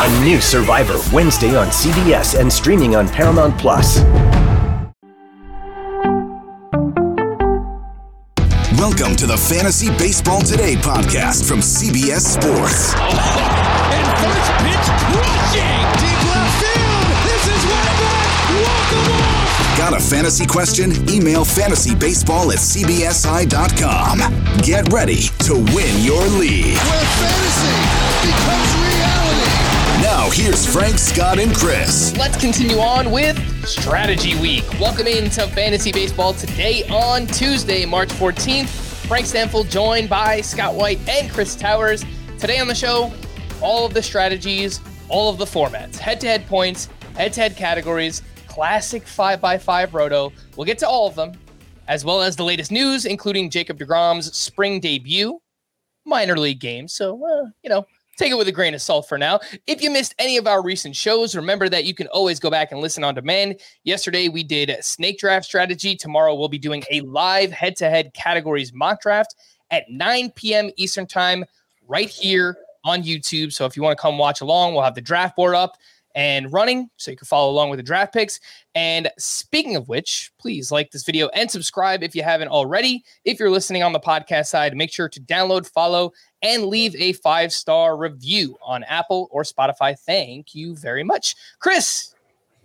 A new Survivor Wednesday on CBS and streaming on Paramount Plus. Welcome to the Fantasy Baseball Today podcast from CBS Sports. and first pitch crushing deep left field. This is way back. Walk off. Got a fantasy question? Email fantasybaseball at cbsi.com. Get ready to win your league. Where fantasy becomes reality. Here's Frank, Scott, and Chris. Let's continue on with Strategy Week. Welcome into Fantasy Baseball today on Tuesday, March 14th. Frank Stampfl joined by Scott White and Chris Towers. Today on the show, all of the strategies, all of the formats, head-to-head points, head-to-head categories, classic 5x5 roto. We'll get to all of them, as well as the latest news, including Jacob DeGrom's spring debut, minor league game. So, uh, you know, take it with a grain of salt for now. If you missed any of our recent shows, remember that you can always go back and listen on demand. Yesterday, we did snake draft strategy. Tomorrow, we'll be doing a live head to head categories mock draft at 9 p.m. Eastern Time right here on YouTube. So if you want to come watch along, we'll have the draft board up and running so you can follow along with the draft picks. And speaking of which, please like this video and subscribe if you haven't already. If you're listening on the podcast side, make sure to download, follow, and leave a five star review on Apple or Spotify. Thank you very much. Chris,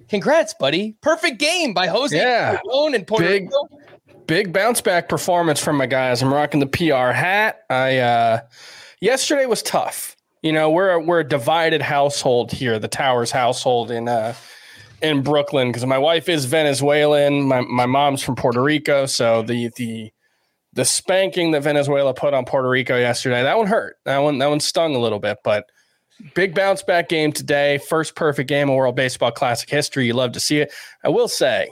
congrats, buddy. Perfect game by Jose Yeah. And Puerto Big- Rico. big bounce back performance from my guys. I'm rocking the PR hat. I uh yesterday was tough. You know, we're a, we're a divided household here, the Towers household in uh in Brooklyn because my wife is Venezuelan, my my mom's from Puerto Rico, so the the the spanking that Venezuela put on Puerto Rico yesterday, that one hurt. That one that one stung a little bit, but big bounce back game today. First perfect game of World Baseball Classic history. You love to see it. I will say,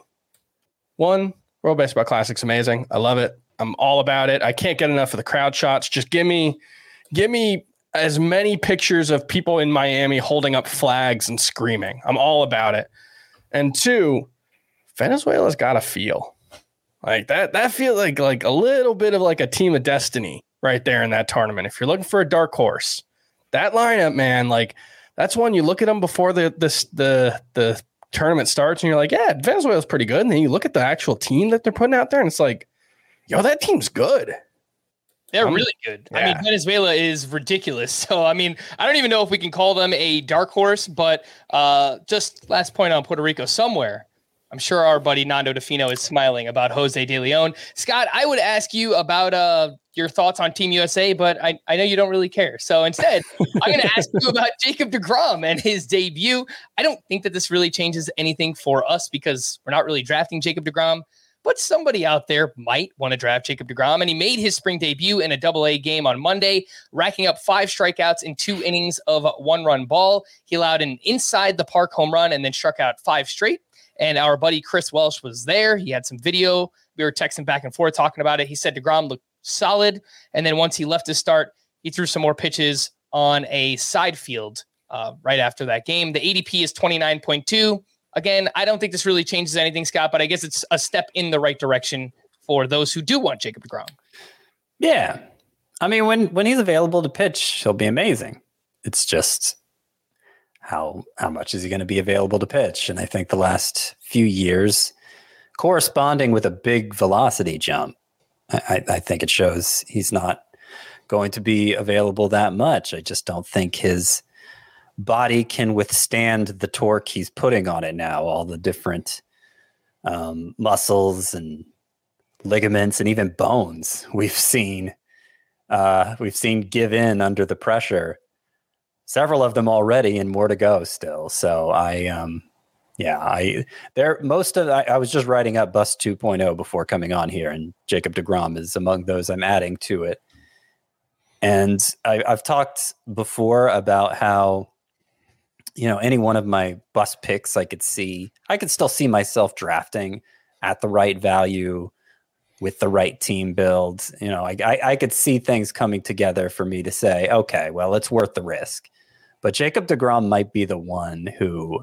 one World Baseball Classic's amazing. I love it. I'm all about it. I can't get enough of the crowd shots. Just give me, give me as many pictures of people in Miami holding up flags and screaming. I'm all about it. And two, Venezuela's got a feel like that. That feels like like a little bit of like a team of destiny right there in that tournament. If you're looking for a dark horse, that lineup, man, like that's one you look at them before the the the the tournament starts, and you're like, yeah, Venezuela's pretty good. And then you look at the actual team that they're putting out there, and it's like, yo, that team's good. They're I'm- really good. I mean, Venezuela is ridiculous. So, I mean, I don't even know if we can call them a dark horse, but uh, just last point on Puerto Rico somewhere. I'm sure our buddy Nando Di Fino is smiling about Jose De Leon. Scott, I would ask you about uh, your thoughts on Team USA, but I, I know you don't really care. So instead, I'm going to ask you about Jacob DeGrom and his debut. I don't think that this really changes anything for us because we're not really drafting Jacob DeGrom but somebody out there might want to draft Jacob DeGrom. And he made his spring debut in a double A game on Monday, racking up five strikeouts in two innings of one run ball. He allowed an inside the park home run and then struck out five straight. And our buddy Chris Welsh was there. He had some video. We were texting back and forth talking about it. He said DeGrom looked solid. And then once he left his start, he threw some more pitches on a side field uh, right after that game. The ADP is 29.2 again, I don't think this really changes anything, Scott, but I guess it's a step in the right direction for those who do want Jacob DeGrom. Yeah. I mean, when when he's available to pitch, he'll be amazing. It's just how how much is he going to be available to pitch? And I think the last few years, corresponding with a big velocity jump, I, I think it shows he's not going to be available that much. I just don't think his body can withstand the torque he's putting on it now. All the different um, muscles and ligaments and even bones we've seen uh, we've seen give in under the pressure several of them already and more to go still. So i um yeah i there most of I, I was just writing up bus 2.0 before coming on here and jacob deGrom is among those i'm adding to it. And I, i've talked before about how you know any one of my bus picks i could see i could still see myself drafting at the right value with the right team build. You know I, I, I could see things coming together for me to say okay well it's worth the risk but jacob deGrom might be the one who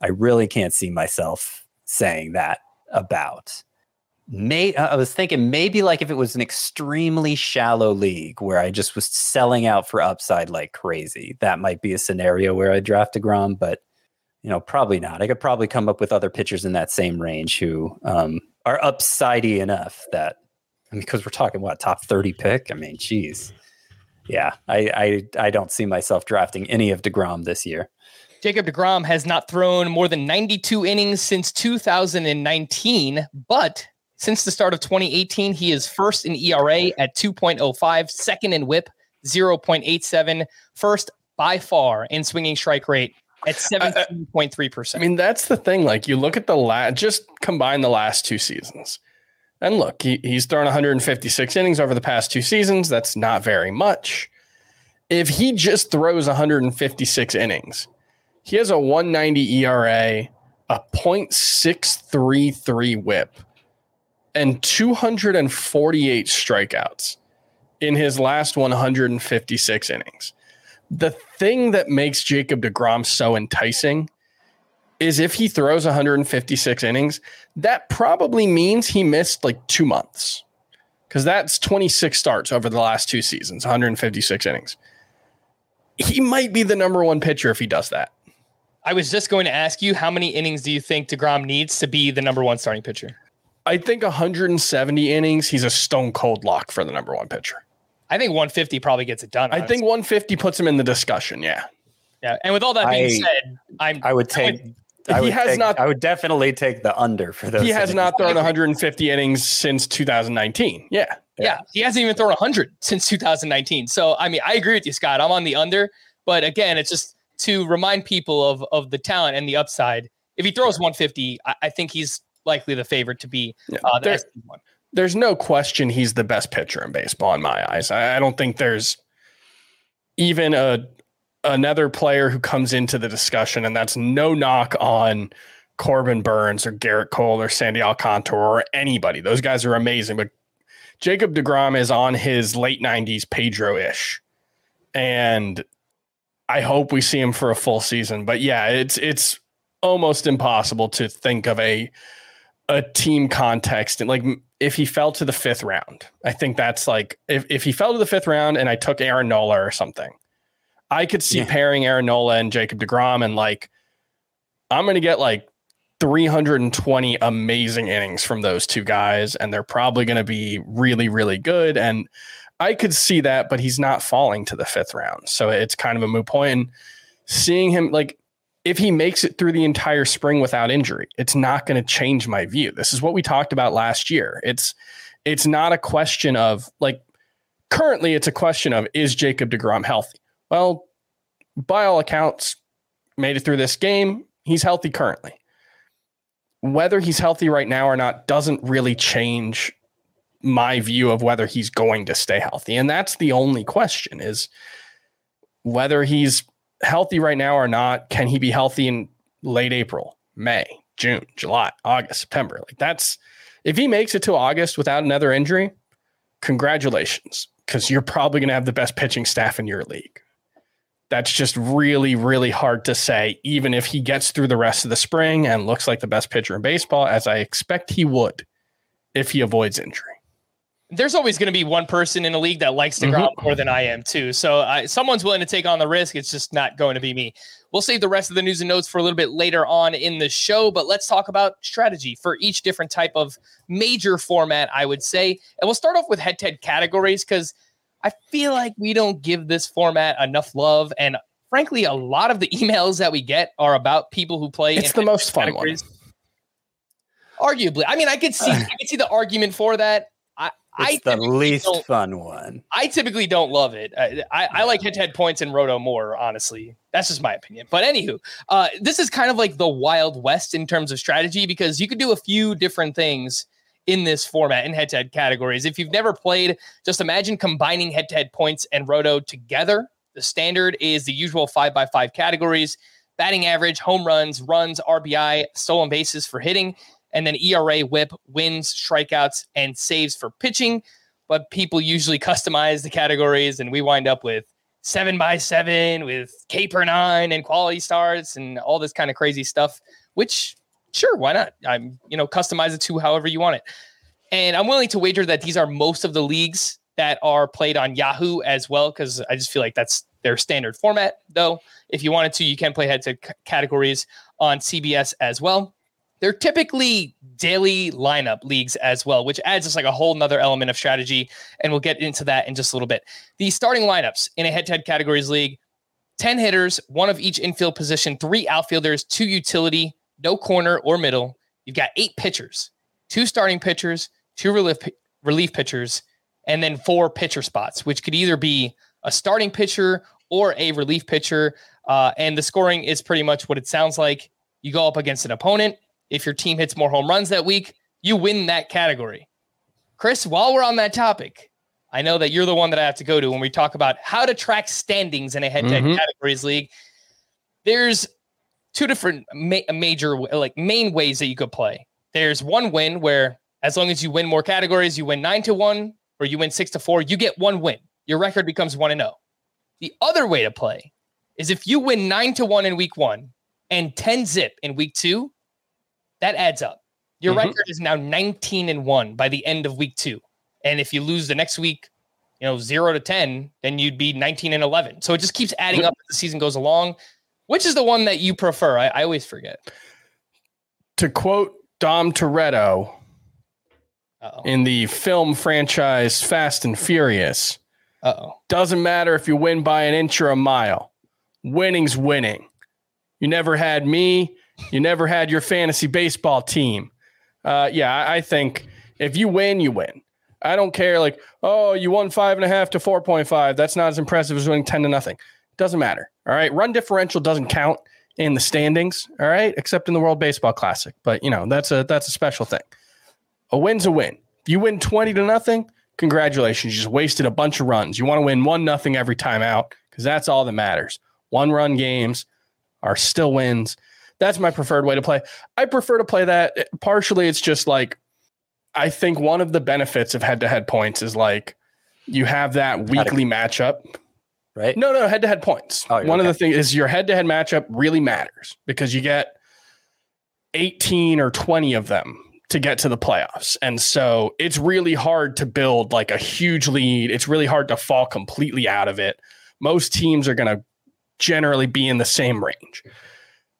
i really can't see myself saying that about May I was thinking maybe like if it was an extremely shallow league where I just was selling out for upside like crazy, that might be a scenario where I draft Grom, but you know, probably not. I could probably come up with other pitchers in that same range who um, are upsidey enough that I mean, because we're talking what top 30 pick. I mean, geez. Yeah, I, I I don't see myself drafting any of DeGrom this year. Jacob DeGrom has not thrown more than 92 innings since 2019, but since the start of 2018, he is first in ERA at 2.05, second in whip 0.87, first by far in swinging strike rate at 17.3%. I mean, that's the thing. Like, you look at the last, just combine the last two seasons. And look, he, he's thrown 156 innings over the past two seasons. That's not very much. If he just throws 156 innings, he has a 190 ERA, a 0.633 whip, and 248 strikeouts in his last 156 innings. The thing that makes Jacob DeGrom so enticing is if he throws 156 innings, that probably means he missed like two months because that's 26 starts over the last two seasons, 156 innings. He might be the number one pitcher if he does that. I was just going to ask you how many innings do you think DeGrom needs to be the number one starting pitcher? I think 170 innings, he's a stone cold lock for the number one pitcher. I think 150 probably gets it done. I think 150 puts him in the discussion. Yeah. Yeah. And with all that being I- said, I'm I would take. I He has take- not- I would definitely take the under for those. He has innings. not thrown 150 innings since 2019. Yeah. yeah, he hasn't even thrown 100 since 2019. So, I mean, I agree with you, Scott. I'm on the under, but again, it's just to remind people of of the talent and the upside. If he throws 150, I, I think he's likely the favorite to be uh, the There- one. there's no question he's the best pitcher in baseball in my eyes. I, I don't think there's even a another player who comes into the discussion, and that's no knock on Corbin Burnes or Gerrit Cole or Sandy Alcantara or anybody. Those guys are amazing, but Jacob DeGrom is on his late 90s Pedro ish. And I hope we see him for a full season. But yeah, it's it's almost impossible to think of a a team context and like if he fell to the fifth round, I think that's like if, if he fell to the fifth round and I took Aaron Nola or something, I could see pairing Aaron Nola and Jacob DeGrom and like I'm gonna get like 320 amazing innings from those two guys, and they're probably gonna be really, really good. And I could see that, but he's not falling to the fifth round. So it's kind of a moot point. And seeing him like if he makes it through the entire spring without injury, it's not going to change my view. This is what we talked about last year. It's it's not a question of like currently it's a question of is Jacob DeGrom healthy? Well, by all accounts, made it through this game. He's healthy currently. Whether he's healthy right now or not doesn't really change my view of whether he's going to stay healthy. And that's the only question is whether he's healthy right now or not. Can he be healthy in late April, May, June, July, August, September? Like that's if he makes it to August without another injury, congratulations, because you're probably going to have the best pitching staff in your league. That's just really, really hard to say, even if he gets through the rest of the spring and looks like the best pitcher in baseball, as I expect he would if he avoids injury. There's always going to be one person in a league that likes DeGrom Mhm. more than I am too. So I, someone's willing to take on the risk. It's just not going to be me. We'll save the rest of the news and notes for a little bit later on in the show, but let's talk about strategy for each different type of major format, I would say. And we'll start off with head to head categories because I feel like we don't give this format enough love. And frankly, a lot of the emails that we get are about people who play It's in the most fun one. Arguably, I mean, I could see I could see the argument for that. I it's I the least fun one. I typically don't love it. I, I, I like head to head points in Roto more, honestly. That's just my opinion. But anywho, uh, this is kind of like the Wild West in terms of strategy because you could do a few different things in this format in head to head categories. If you've never played, just imagine combining head to head points and Roto together. The standard is the usual five by five categories batting average, home runs, runs, RBI, stolen bases for hitting, and then ERA, whip, wins, strikeouts, and saves for pitching. But people usually customize the categories, and we wind up with seven by seven with K per nine and quality starts and all this kind of crazy stuff, which sure, why not? I'm, you know, customize it to however you want it. And I'm willing to wager that these are most of the leagues that are played on Yahoo as well, because I just feel like that's their standard format. Though, if you wanted to, you can play head to categories on CBS as well. They're typically daily lineup leagues as well, which adds just like a whole nother element of strategy. And we'll get into that in just a little bit. The starting lineups in a head to head categories league 10 hitters, one of each infield position, three outfielders, two utility, no corner or middle. You've got eight pitchers, two starting pitchers, two relief, relief pitchers, and then four pitcher spots, which could either be a starting pitcher or a relief pitcher. Uh, and the scoring is pretty much what it sounds like. You go up against an opponent. If your team hits more home runs that week, you win that category. Chris, while we're on that topic, I know that you're the one that I have to go to when we talk about how to track standings in a head-to-head mm-hmm. categories league. There's two different ma- major like main ways that you could play. There's one win where as long as you win more categories, you win 9 to 1 or you win 6 to 4, you get one win. Your record becomes 1 and 0. The other way to play is if you win 9 to 1 in week 1 and 10 zip in week 2, that adds up. Your mm-hmm. record is now 19 and 1 by the end of week 2. And if you lose the next week, you know, 0 to 10, then you'd be 19 and 11. So it just keeps adding up as the season goes along. Which is the one that you prefer? I, I always forget. To quote Dom Toretto Uh-oh. in the film franchise Fast and Furious, oh doesn't matter if you win by an inch or a mile. Winning's winning. You never had me. You never had your fantasy baseball team. Uh, yeah, I, I think if you win, you win. I don't care. Like, oh, you won five and a half to four point five. That's not as impressive as winning ten to nothing. It doesn't matter. All right. Run differential doesn't count in the standings. All right. Except in the World Baseball Classic. But you know, that's a that's a special thing. A win's a win. If you win 20 to nothing, congratulations. You just wasted a bunch of runs. You want to win one nothing every time out, because that's all that matters. One run games are still wins. That's my preferred way to play. I prefer to play that. Partially, it's just like I think one of the benefits of head to head points is like you have that weekly matchup right? No, no, head to head points. Oh, One okay. of the things is your head to head matchup really matters because you get 18 or 20 of them to get to the playoffs. And so it's really hard to build like a huge lead. It's really hard to fall completely out of it. Most teams are going to generally be in the same range.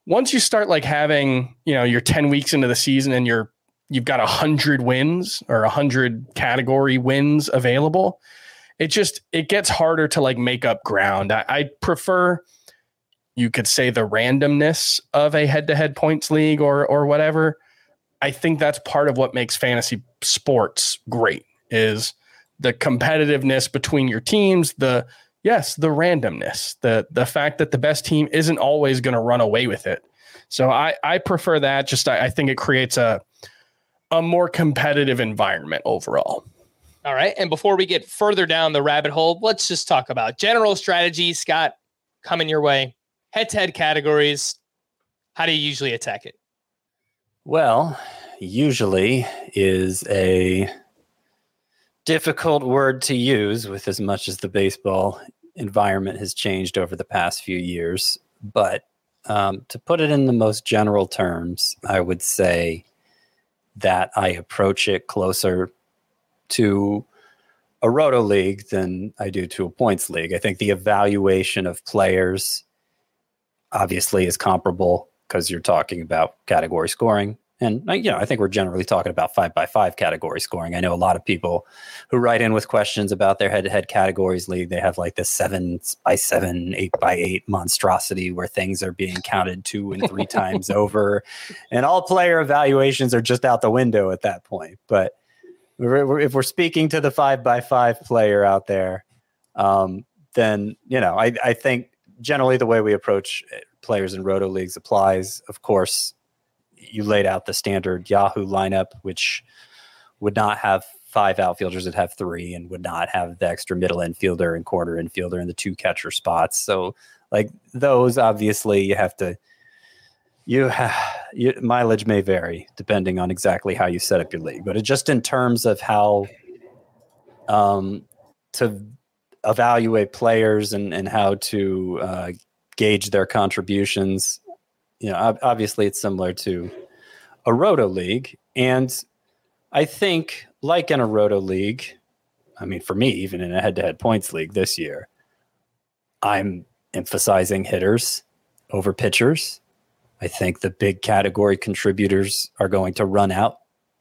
Once you start like having, you know, you're 10 weeks into the season and you're you've got 100 wins or 100 category wins available, it just it gets harder to like make up ground. I, I prefer you could say the randomness of a head-to-head points league or or whatever. I think that's part of what makes fantasy sports great is the competitiveness between your teams, the yes, the randomness, the the fact that the best team isn't always going to run away with it. So I I prefer that. Just I, I think it creates a a more competitive environment overall. All right. And before we get further down the rabbit hole, let's just talk about general strategy. Scott, coming your way. Head to head categories. How do you usually attack it? Well, usually is a difficult word to use with as much as the baseball environment has changed over the past few years. But um, to put it in the most general terms, I would say that I approach it closer to a roto league than I do to a points league. I think the evaluation of players obviously is comparable because you're talking about category scoring. And uh, you know, I think we're generally talking about five by five category scoring. I know a lot of people who write in with questions about their head to head categories league. They have like this seven by seven, eight by eight monstrosity where things are being counted two and three times over, and all player evaluations are just out the window at that point. But if we're speaking to the five by five player out there, um, then you know, I, I think generally the way we approach players in roto leagues applies. Of course, you laid out the standard Yahoo lineup, which would not have five outfielders, would have three, and would not have the extra middle infielder and corner infielder and the two catcher spots. So, like those, obviously, you have to. You have mileage may vary depending on exactly how you set up your league, but just in terms of how um, to evaluate players and, and how to uh, gauge their contributions you know, obviously it's similar to a roto league. And I think, like in a roto league, I mean, for me, even in a head to head points league this year, I'm emphasizing hitters over pitchers. I think the big category contributors are going to run out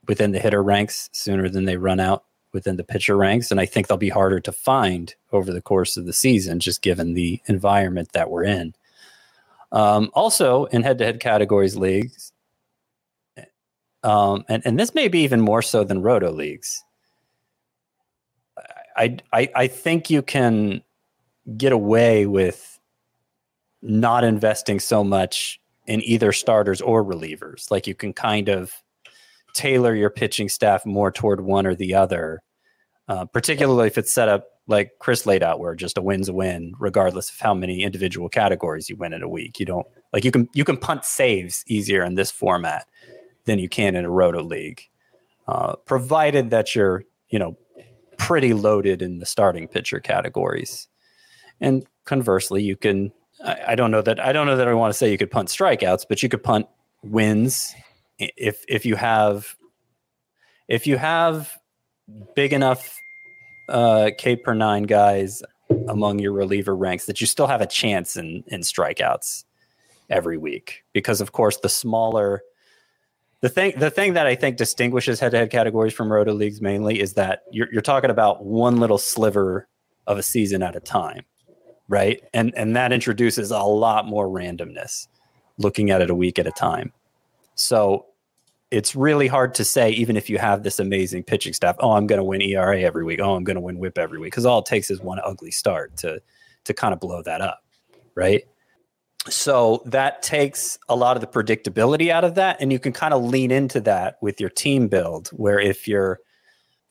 within the hitter ranks sooner than they run out within the pitcher ranks. And I think they'll be harder to find over the course of the season, just given the environment that we're in. Um, also, in head-to-head categories leagues, um, and and this may be even more so than roto leagues. I, I I think you can get away with not investing so much in either starters or relievers. Like you can kind of tailor your pitching staff more toward one or the other, uh, particularly if it's set up like Chris laid out, where just a win's a win, regardless of how many individual categories you win in a week. You don't like you can you can punt saves easier in this format than you can in a roto league, uh, provided that you're you know pretty loaded in the starting pitcher categories. And conversely, you can I, I don't know that I don't know that I want to say you could punt strikeouts, but you could punt wins if if you have if you have big enough uh, K per nine guys among your reliever ranks that you still have a chance in in strikeouts every week. Because of course the smaller the thing the thing that I think distinguishes head to head categories from roto leagues mainly is that you're you're talking about one little sliver of a season at a time, right? And and that introduces a lot more randomness looking at it a week at a time. So it's really hard to say, even if you have this amazing pitching staff. Oh, I'm going to win ERA every week. Oh, I'm going to win WHIP every week because all it takes is one ugly start to to kind of blow that up, right? So that takes a lot of the predictability out of that, and you can kind of lean into that with your team build. Where if you're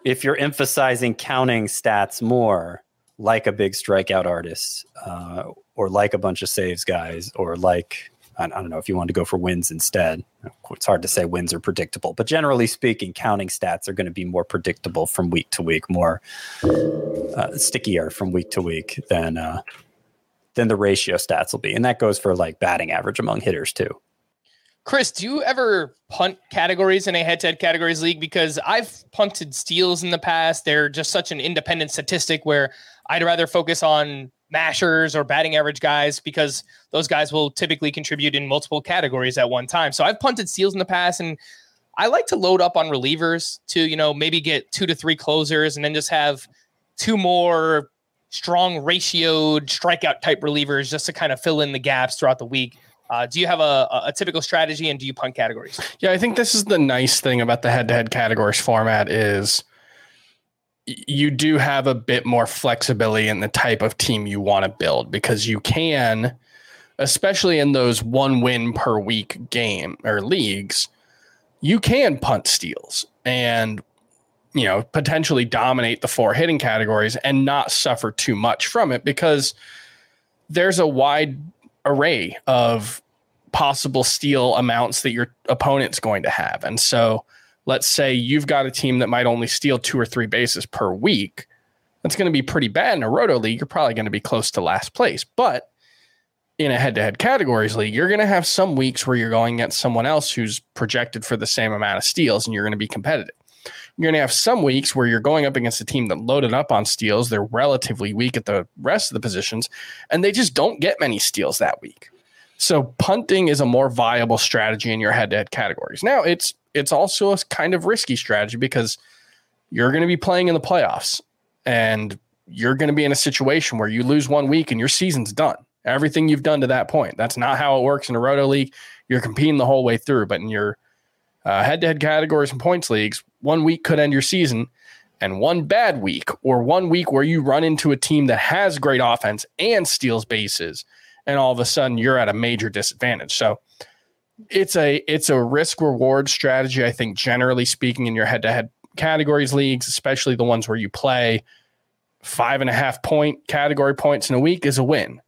if you're emphasizing counting stats more, like a big strikeout artist, uh, or like a bunch of saves guys, or like I, don't know if you want to go for wins instead. It's hard to say wins are predictable, but generally speaking, counting stats are going to be more predictable from week to week, more uh, stickier from week to week than uh, than the ratio stats will be, and that goes for like batting average among hitters too. Chris, do you ever punt categories in a head-to-head categories league? Because I've punted steals in the past. They're just such an independent statistic where I'd rather focus on mashers or batting average guys because those guys will typically contribute in multiple categories at one time. So I've punted steals in the past and I like to load up on relievers to, you know, maybe get two to three closers and then just have two more strong ratioed strikeout type relievers just to kind of fill in the gaps throughout the week. Uh, do you have a, a typical strategy and do you punt categories? Yeah, I think this is the nice thing about the head to head categories format is you do have a bit more flexibility in the type of team you want to build because you can, especially in those one win per week game or leagues, you can punt steals and you know potentially dominate the four hitting categories and not suffer too much from it because there's a wide array of possible steal amounts that your opponent's going to have. And so let's say you've got a team that might only steal two or three bases per week, that's going to be pretty bad in a roto league. You're probably going to be close to last place. But in a head to head categories league, you're going to have some weeks where you're going against someone else who's projected for the same amount of steals and you're going to be competitive. You're going to have some weeks where you're going up against a team that loaded up on steals. They're relatively weak at the rest of the positions and they just don't get many steals that week. So punting is a more viable strategy in your head-to-head categories. Now, it's it's also a kind of risky strategy because you're going to be playing in the playoffs and you're going to be in a situation where you lose one week and your season's done. Everything you've done to that point. That's not how it works in a roto league. You're competing the whole way through, but in your uh, head-to-head categories and points leagues, one week could end your season, and one bad week or one week where you run into a team that has great offense and steals bases, and all of a sudden you're at a major disadvantage. So it's a it's a risk reward strategy. I think generally speaking, in your head-to-head categories leagues, especially the ones where you play five and a half point category points in a week, is a win.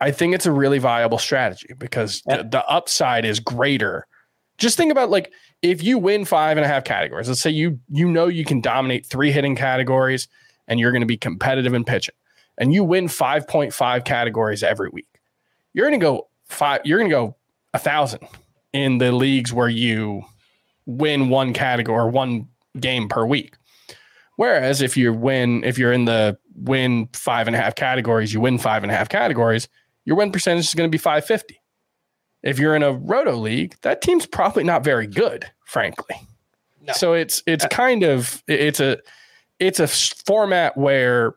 I think it's a really viable strategy because the, the upside is greater. Just think about like if you win five and a half categories, let's say you you know you can dominate three hitting categories and you're going to be competitive in pitching, and you win 5.5 categories every week, you're going to go five, you're going to go a thousand in the leagues where you win one category or one game per week. Whereas if you win, if you're in the win five and a half categories, you win five and a half categories, your win percentage is going to be 550. If you're in a roto league, that team's probably not very good, frankly. No. So it's it's uh, kind of it's a it's a format where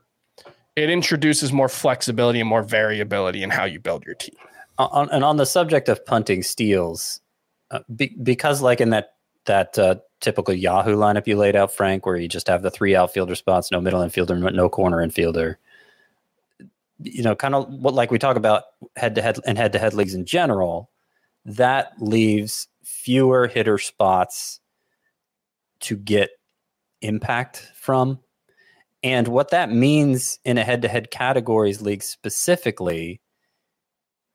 it introduces more flexibility and more variability in how you build your team. On, and on the subject of punting steals, uh, be, because like in that that uh, typical Yahoo lineup you laid out, Frank, where you just have the three outfielder spots, no middle infielder, no corner infielder. You know, kind of what like we talk about head to head and head to head leagues in general. That leaves fewer hitter spots to get impact from. And what that means in a head to head categories league specifically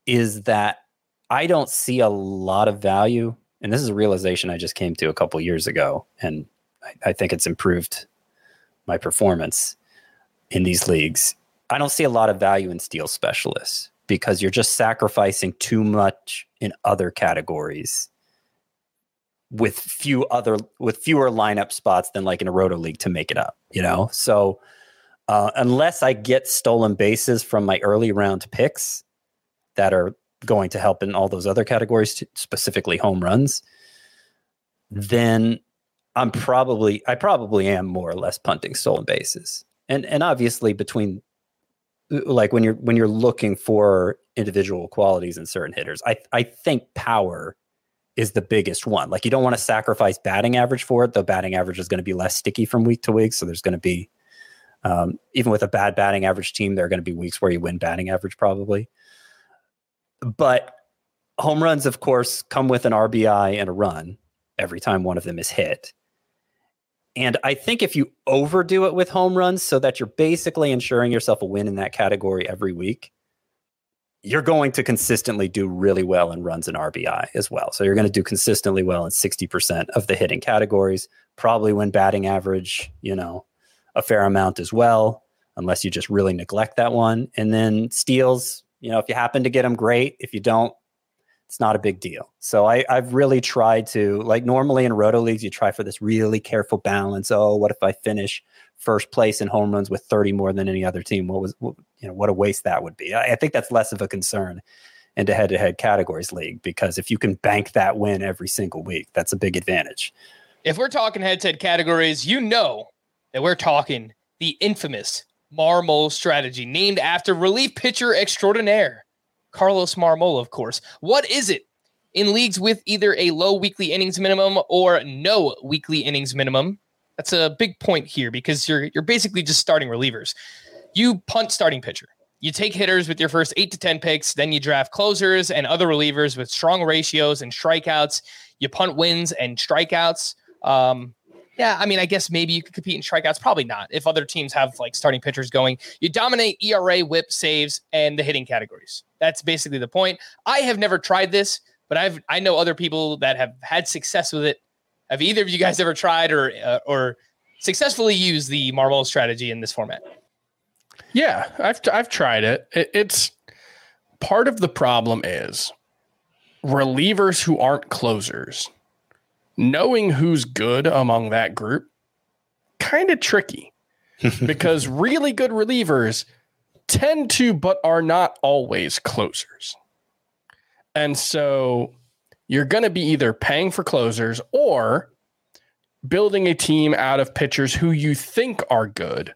is that I don't see a lot of value and this is a realization I just came to a couple years ago, and I, I think it's improved my performance in these leagues. I don't see a lot of value in steal specialists because you're just sacrificing too much in other categories with few other with fewer lineup spots than like in a roto league to make it up you know so uh, unless i get stolen bases from my early round picks that are going to help in all those other categories, specifically home runs, then I'm probably I probably am more or less punting stolen bases. And and obviously between like when you're when you're looking for individual qualities in certain hitters, I I think power is the biggest one. Like you don't want to sacrifice batting average for it. though batting average is going to be less sticky from week to week, so there's going to be um, even with a bad batting average team, there are going to be weeks where you win batting average probably. But home runs, of course, come with an RBI and a run every time one of them is hit. And I think if you overdo it with home runs so that you're basically ensuring yourself a win in that category every week, you're going to consistently do really well in runs and RBI as well. So you're going to do consistently well in 60% of the hitting categories, probably win batting average, you know, a fair amount as well, unless you just really neglect that one. And then steals, you know, if you happen to get them, great. If you don't, it's not a big deal. So I, I've really tried to, like, normally in roto leagues, you try for this really careful balance. Oh, what if I finish first place in home runs with 30 more than any other team? What was, what, you know, what a waste that would be. I, I think that's less of a concern into head to head categories league because if you can bank that win every single week, that's a big advantage. If we're talking head to head categories, you know that we're talking the infamous Marmol strategy, named after relief pitcher extraordinaire, Carlos Marmol, of course. What is it? In leagues with either a low weekly innings minimum or no weekly innings minimum, that's a big point here because you're you're basically just starting relievers. You punt starting pitcher. You take hitters with your first eight to 10 picks, then you draft closers and other relievers with strong ratios and strikeouts. You punt wins and strikeouts. Um, yeah, I mean, I guess maybe you could compete in strikeouts. Probably not. If other teams have like starting pitchers going, you dominate ERA, whip, saves, and the hitting categories. That's basically the point. I have never tried this, but I've I know other people that have had success with it. Have either of you guys ever tried or uh, or successfully used the Marmol strategy in this format? Yeah, I've I've tried it. it. It's part of the problem is relievers who aren't closers knowing who's good among that group kind of tricky because really good relievers tend to but are not always closers. And so you're going to be either paying for closers or building a team out of pitchers who you think are good,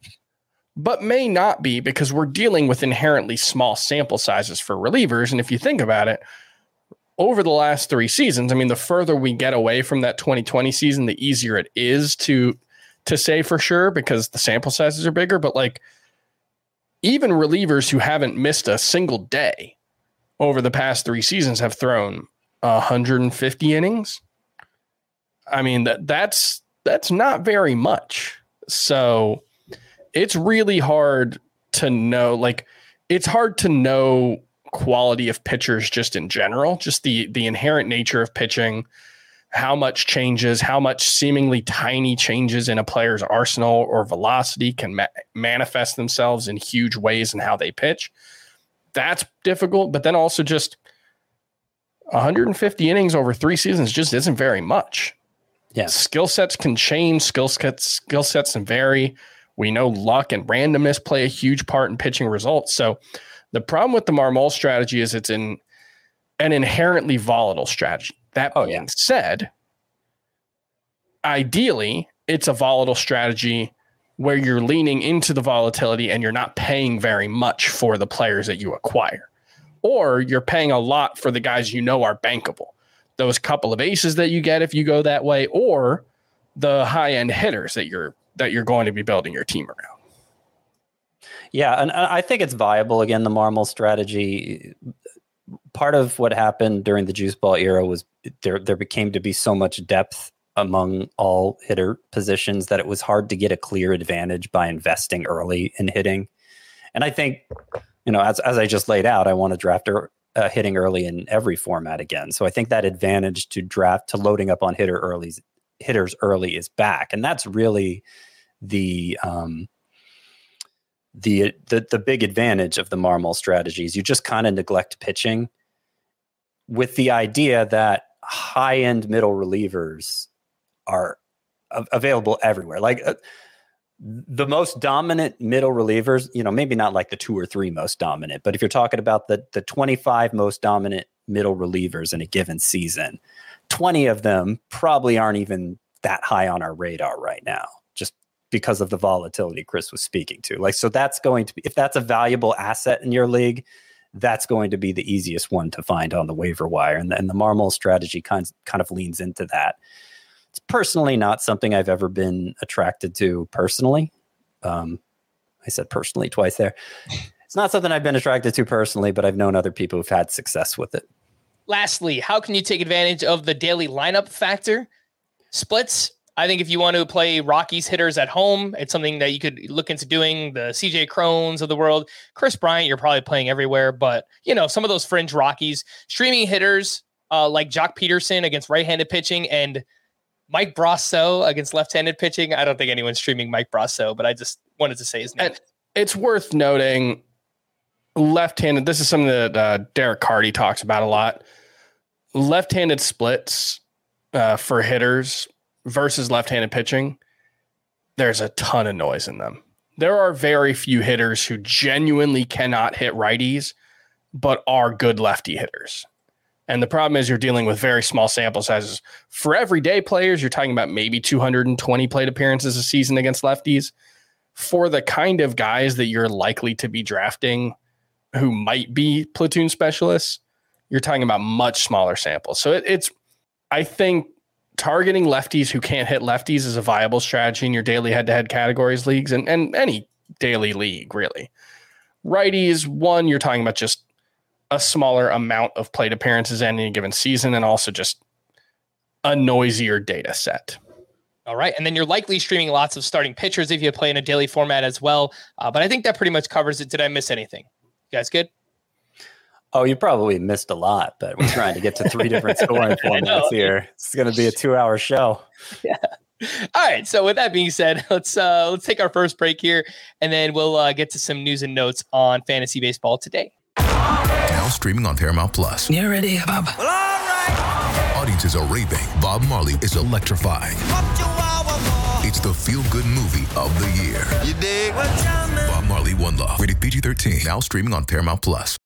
but may not be because we're dealing with inherently small sample sizes for relievers. And if you think about it, over the last three seasons, I mean, the further we get away from that 2020 season, the easier it is to to say for sure because the sample sizes are bigger. But like even relievers who haven't missed a single day over the past three seasons have thrown 150 innings. I mean that that's that's not very much. So it's really hard to know like it's hard to know quality of pitchers just in general, just the the inherent nature of pitching, how much changes, how much seemingly tiny changes in a player's arsenal or velocity can ma- manifest themselves in huge ways in how they pitch. That's difficult, but then also just 150 innings over 3 seasons just isn't very much. Yeah. Skill sets can change, skill sets skill sets can vary. We know luck and randomness play a huge part in pitching results. So the problem with the Marmol strategy is it's in an inherently volatile strategy. That being oh, yeah. said, ideally, it's a volatile strategy where you're leaning into the volatility and you're not paying very much for the players that you acquire. Or you're paying a lot for the guys you know are bankable those couple of aces that you get if you go that way, or the high end hitters that you're that you're going to be building your team around. Yeah, and I think it's viable. Again, the Marmol strategy. Part of what happened during the juice ball era was there there became to be so much depth among all hitter positions that it was hard to get a clear advantage by investing early in hitting. And I think, you know, as as I just laid out, I want to draft uh, hitting early in every format again. So I think that advantage to draft to loading up on hitter early hitters early is back, and that's really the um, the the the big advantage of the Marmol strategies. You just kind of neglect pitching with the idea that high end middle relievers are available everywhere. Like uh, the most dominant middle relievers, you know, maybe not like the two or three most dominant, but if you're talking about the the 25 most dominant middle relievers in a given season, 20 of them probably aren't even that high on our radar right now, just because of the volatility Chris was speaking to. Like, so that's going to be if that's a valuable asset in your league, that's going to be the easiest one to find on the waiver wire. And, and the Marmol strategy kind, kind of leans into that. It's personally not something I've ever been attracted to personally. Um, I said personally twice there. It's not something I've been attracted to personally, but I've known other people who've had success with it. Lastly, how can you take advantage of the daily lineup factor? Splits. I think if you want to play Rockies hitters at home, it's something that you could look into doing. The CJ Crons of the world, Kris Bryant, you're probably playing everywhere, but you know some of those fringe Rockies streaming hitters uh, like Joc Pederson against right-handed pitching and Mike Brosseau against left-handed pitching. I don't think anyone's streaming Mike Brosseau, but I just wanted to say his name. It's worth noting left-handed. This is something that uh, Derek Carty talks about a lot. Left-handed splits uh, for hitters versus left-handed pitching. There's a ton of noise in them. There are very few hitters who genuinely cannot hit righties, but are good lefty hitters. And the problem is you're dealing with very small sample sizes. For everyday players, you're talking about maybe 220 plate appearances a season against lefties. For the kind of guys that you're likely to be drafting who might be platoon specialists, you're talking about much smaller samples. So it, it's, I think, targeting lefties who can't hit lefties is a viable strategy in your daily head to head categories leagues and, and any daily league, really. Righties, one, you're talking about just a smaller amount of plate appearances in any given season and also just a noisier data set. All right. And then you're likely streaming lots of starting pitchers if you play in a daily format as well. Uh, but I think that pretty much covers it. Did I miss anything? You guys good? Oh, you probably missed a lot, but we're trying to get to three different scoring formats here. It's going to be a two-hour show. Yeah. All right. So with that being said, let's uh, let's take our first break here, and then we'll uh, get to some news and notes on fantasy baseball today. Now streaming on Paramount Plus. You ready, Bob? Well, all right. Audiences are raving. Bob Marley is electrifying. It's the feel-good movie of the year. You dig? Bob Marley, One Love. Rated PG-13. Now streaming on Paramount Plus.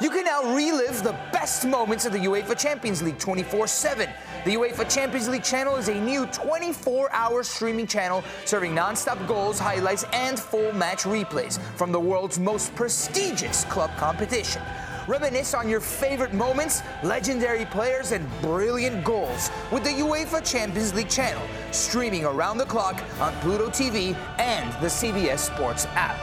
You can now relive the best moments of the UEFA Champions League 24 7. The UEFA Champions League channel is a new 24 hour streaming channel serving non stop goals, highlights, and full match replays from the world's most prestigious club competition. Reminisce on your favorite moments, legendary players, and brilliant goals with the UEFA Champions League channel, streaming around the clock on Pluto TV and the CBS Sports app.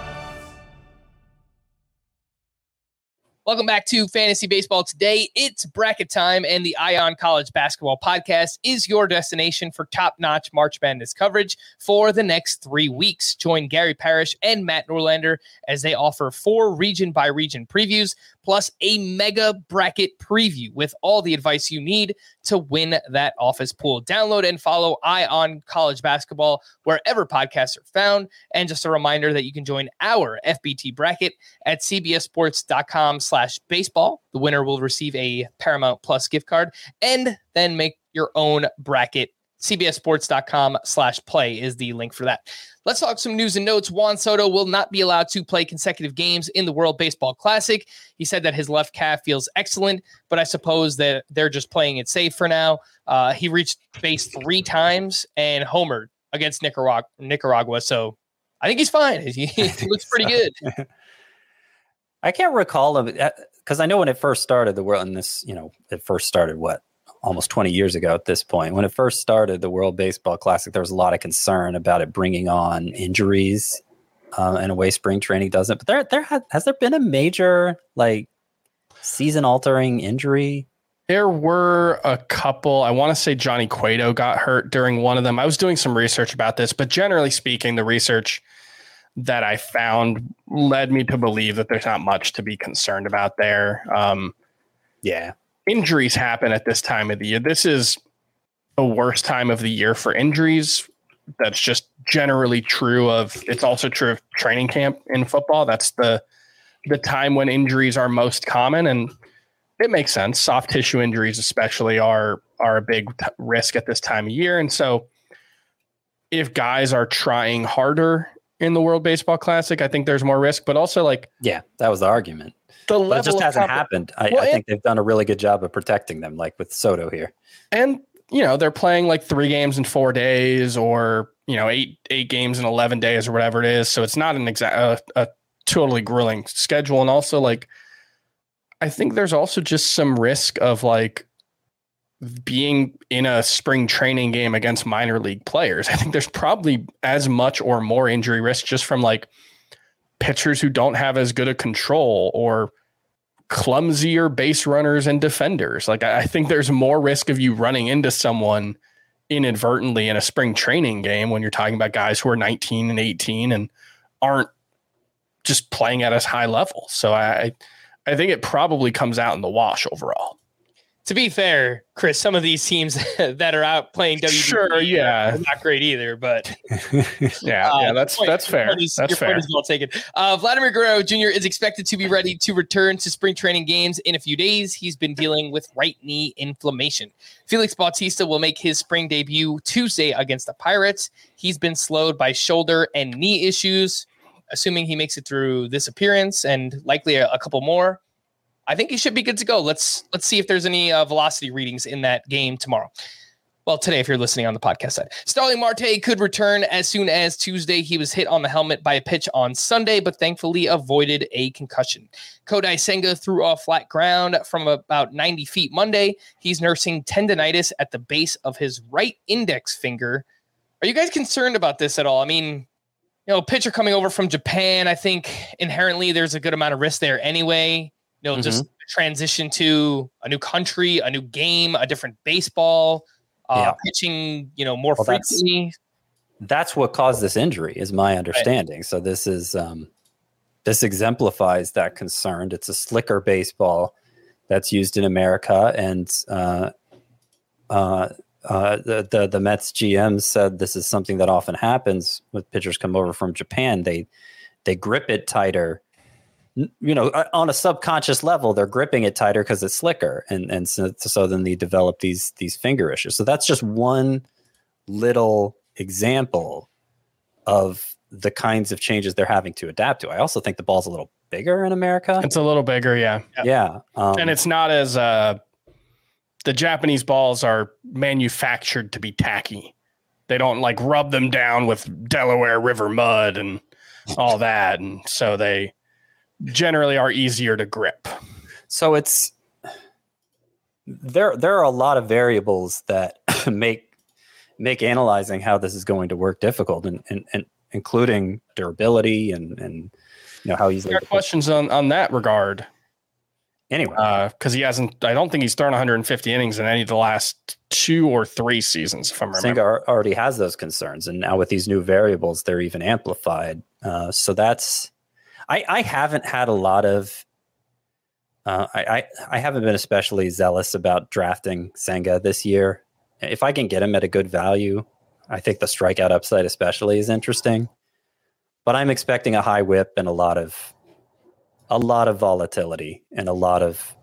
Welcome back to Fantasy Baseball today. It's bracket time, and the Eye on College Basketball Podcast is your destination for top notch March Madness coverage for the next three weeks. Join Gary Parrish and Matt Norlander as they offer four region by region previews plus a mega bracket preview with all the advice you need to win that office pool. Download and follow Eye on College Basketball wherever podcasts are found. And just a reminder that you can join our FBT bracket at cbsports.com slash baseball. The winner will receive a Paramount Plus gift card and then make your own bracket cbsports.com slash play is the link for that. Let's talk some news and notes. Juan Soto will not be allowed to play consecutive games in the World Baseball Classic. He said that his left calf feels excellent, but I suppose that they're just playing it safe for now. Uh, he reached base three times and homered against Nicaragua. Nicaragua, so I think he's fine. He, he looks pretty good. I can't recall him because I know when it first started, the world and this, you know, it first started what almost 20 years ago at this point. When it first started, the World Baseball Classic, there was a lot of concern about it bringing on injuries uh, in a way spring training doesn't. But there, there has, has there been a major like season altering injury? There were a couple. I want to say Johnny Cueto got hurt during one of them. I was doing some research about this, but generally speaking, the research that I found led me to believe that there's not much to be concerned about there. Um, yeah, injuries happen at this time of the year. This is the worst time of the year for injuries. That's just generally true of it's also true of training camp in football. That's the the time when injuries are most common and it makes sense. Soft tissue injuries especially are are a big t- risk at this time of year and so if guys are trying harder in the World Baseball Classic, I think there's more risk, but also like yeah, that was the argument the level it just hasn't happened. I, well, I think they've done a really good job of protecting them, like with Soto here. And you know they're playing like three games in four days, or you know eight eight games in eleven days, or whatever it is. So it's not an exact uh, a totally grueling schedule. And also like, I think there's also just some risk of like being in a spring training game against minor league players. I think there's probably as much or more injury risk just from like pitchers who don't have as good a control or clumsier base runners and defenders. Like I think there's more risk of you running into someone inadvertently in a spring training game when you're talking about guys who are 19 and 18 and aren't just playing at as high level. So I I think it probably comes out in the wash overall to be fair, Chris, some of these teams that are out playing WBC sure, yeah, not great either. But yeah, uh, yeah, that's point, that's fair. Is, that's fair. well taken. Uh, Vladimir Guerrero Jr. is expected to be ready to return to spring training games in a few days. He's been dealing with right knee inflammation. Felix Bautista will make his spring debut Tuesday against the Pirates. He's been slowed by shoulder and knee issues. Assuming he makes it through this appearance and likely a, a couple more, I think he should be good to go. Let's let's see if there's any uh, velocity readings in that game tomorrow. Well, today, if you're listening on the podcast side, Starling Marte could return as soon as Tuesday. He was hit on the helmet by a pitch on Sunday, but thankfully avoided a concussion. Kodai Senga threw off flat ground from about 90 feet Monday. He's nursing tendonitis at the base of his right index finger. Are you guys concerned about this at all? I mean, you know, pitcher coming over from Japan, I think inherently there's a good amount of risk there anyway know, mm-hmm. just transition to a new country, a new game, a different baseball, uh, yeah. pitching, you know, more well, frequently. That's, that's, what caused this injury, is my understanding. Right. So this is um, this exemplifies that concern. It's a slicker baseball that's used in America, and uh, uh, uh, the, the the Mets GM said this is something that often happens with pitchers come over from Japan. They they grip it tighter you know, uh, on a subconscious level, they're gripping it tighter because it's slicker, and and so, so then they develop these these finger issues. So that's just one little example of the kinds of changes they're having to adapt to. I also think the ball's a little bigger in America. It's a little bigger, yeah. Yeah, um, and it's not as uh, the Japanese balls are manufactured to be tacky. They don't like rub them down with Delaware River mud and all that, and so they generally are easier to grip. So it's there. There are a lot of variables that make make analyzing how this is going to work difficult, and, and, and including durability and and you know how easily. There are questions on on that regard. Anyway, because uh, he hasn't, I don't think he's thrown 150 innings in any of the last two or three seasons. If I'm remembering, Senga already has those concerns, and now with these new variables, they're even amplified. Uh, so that's, I I haven't had a lot of. Uh, I, I I haven't been especially zealous about drafting Senga this year. If I can get him at a good value, I think the strikeout upside especially is interesting. But I'm expecting a high whip and a lot of a lot of volatility and a lot of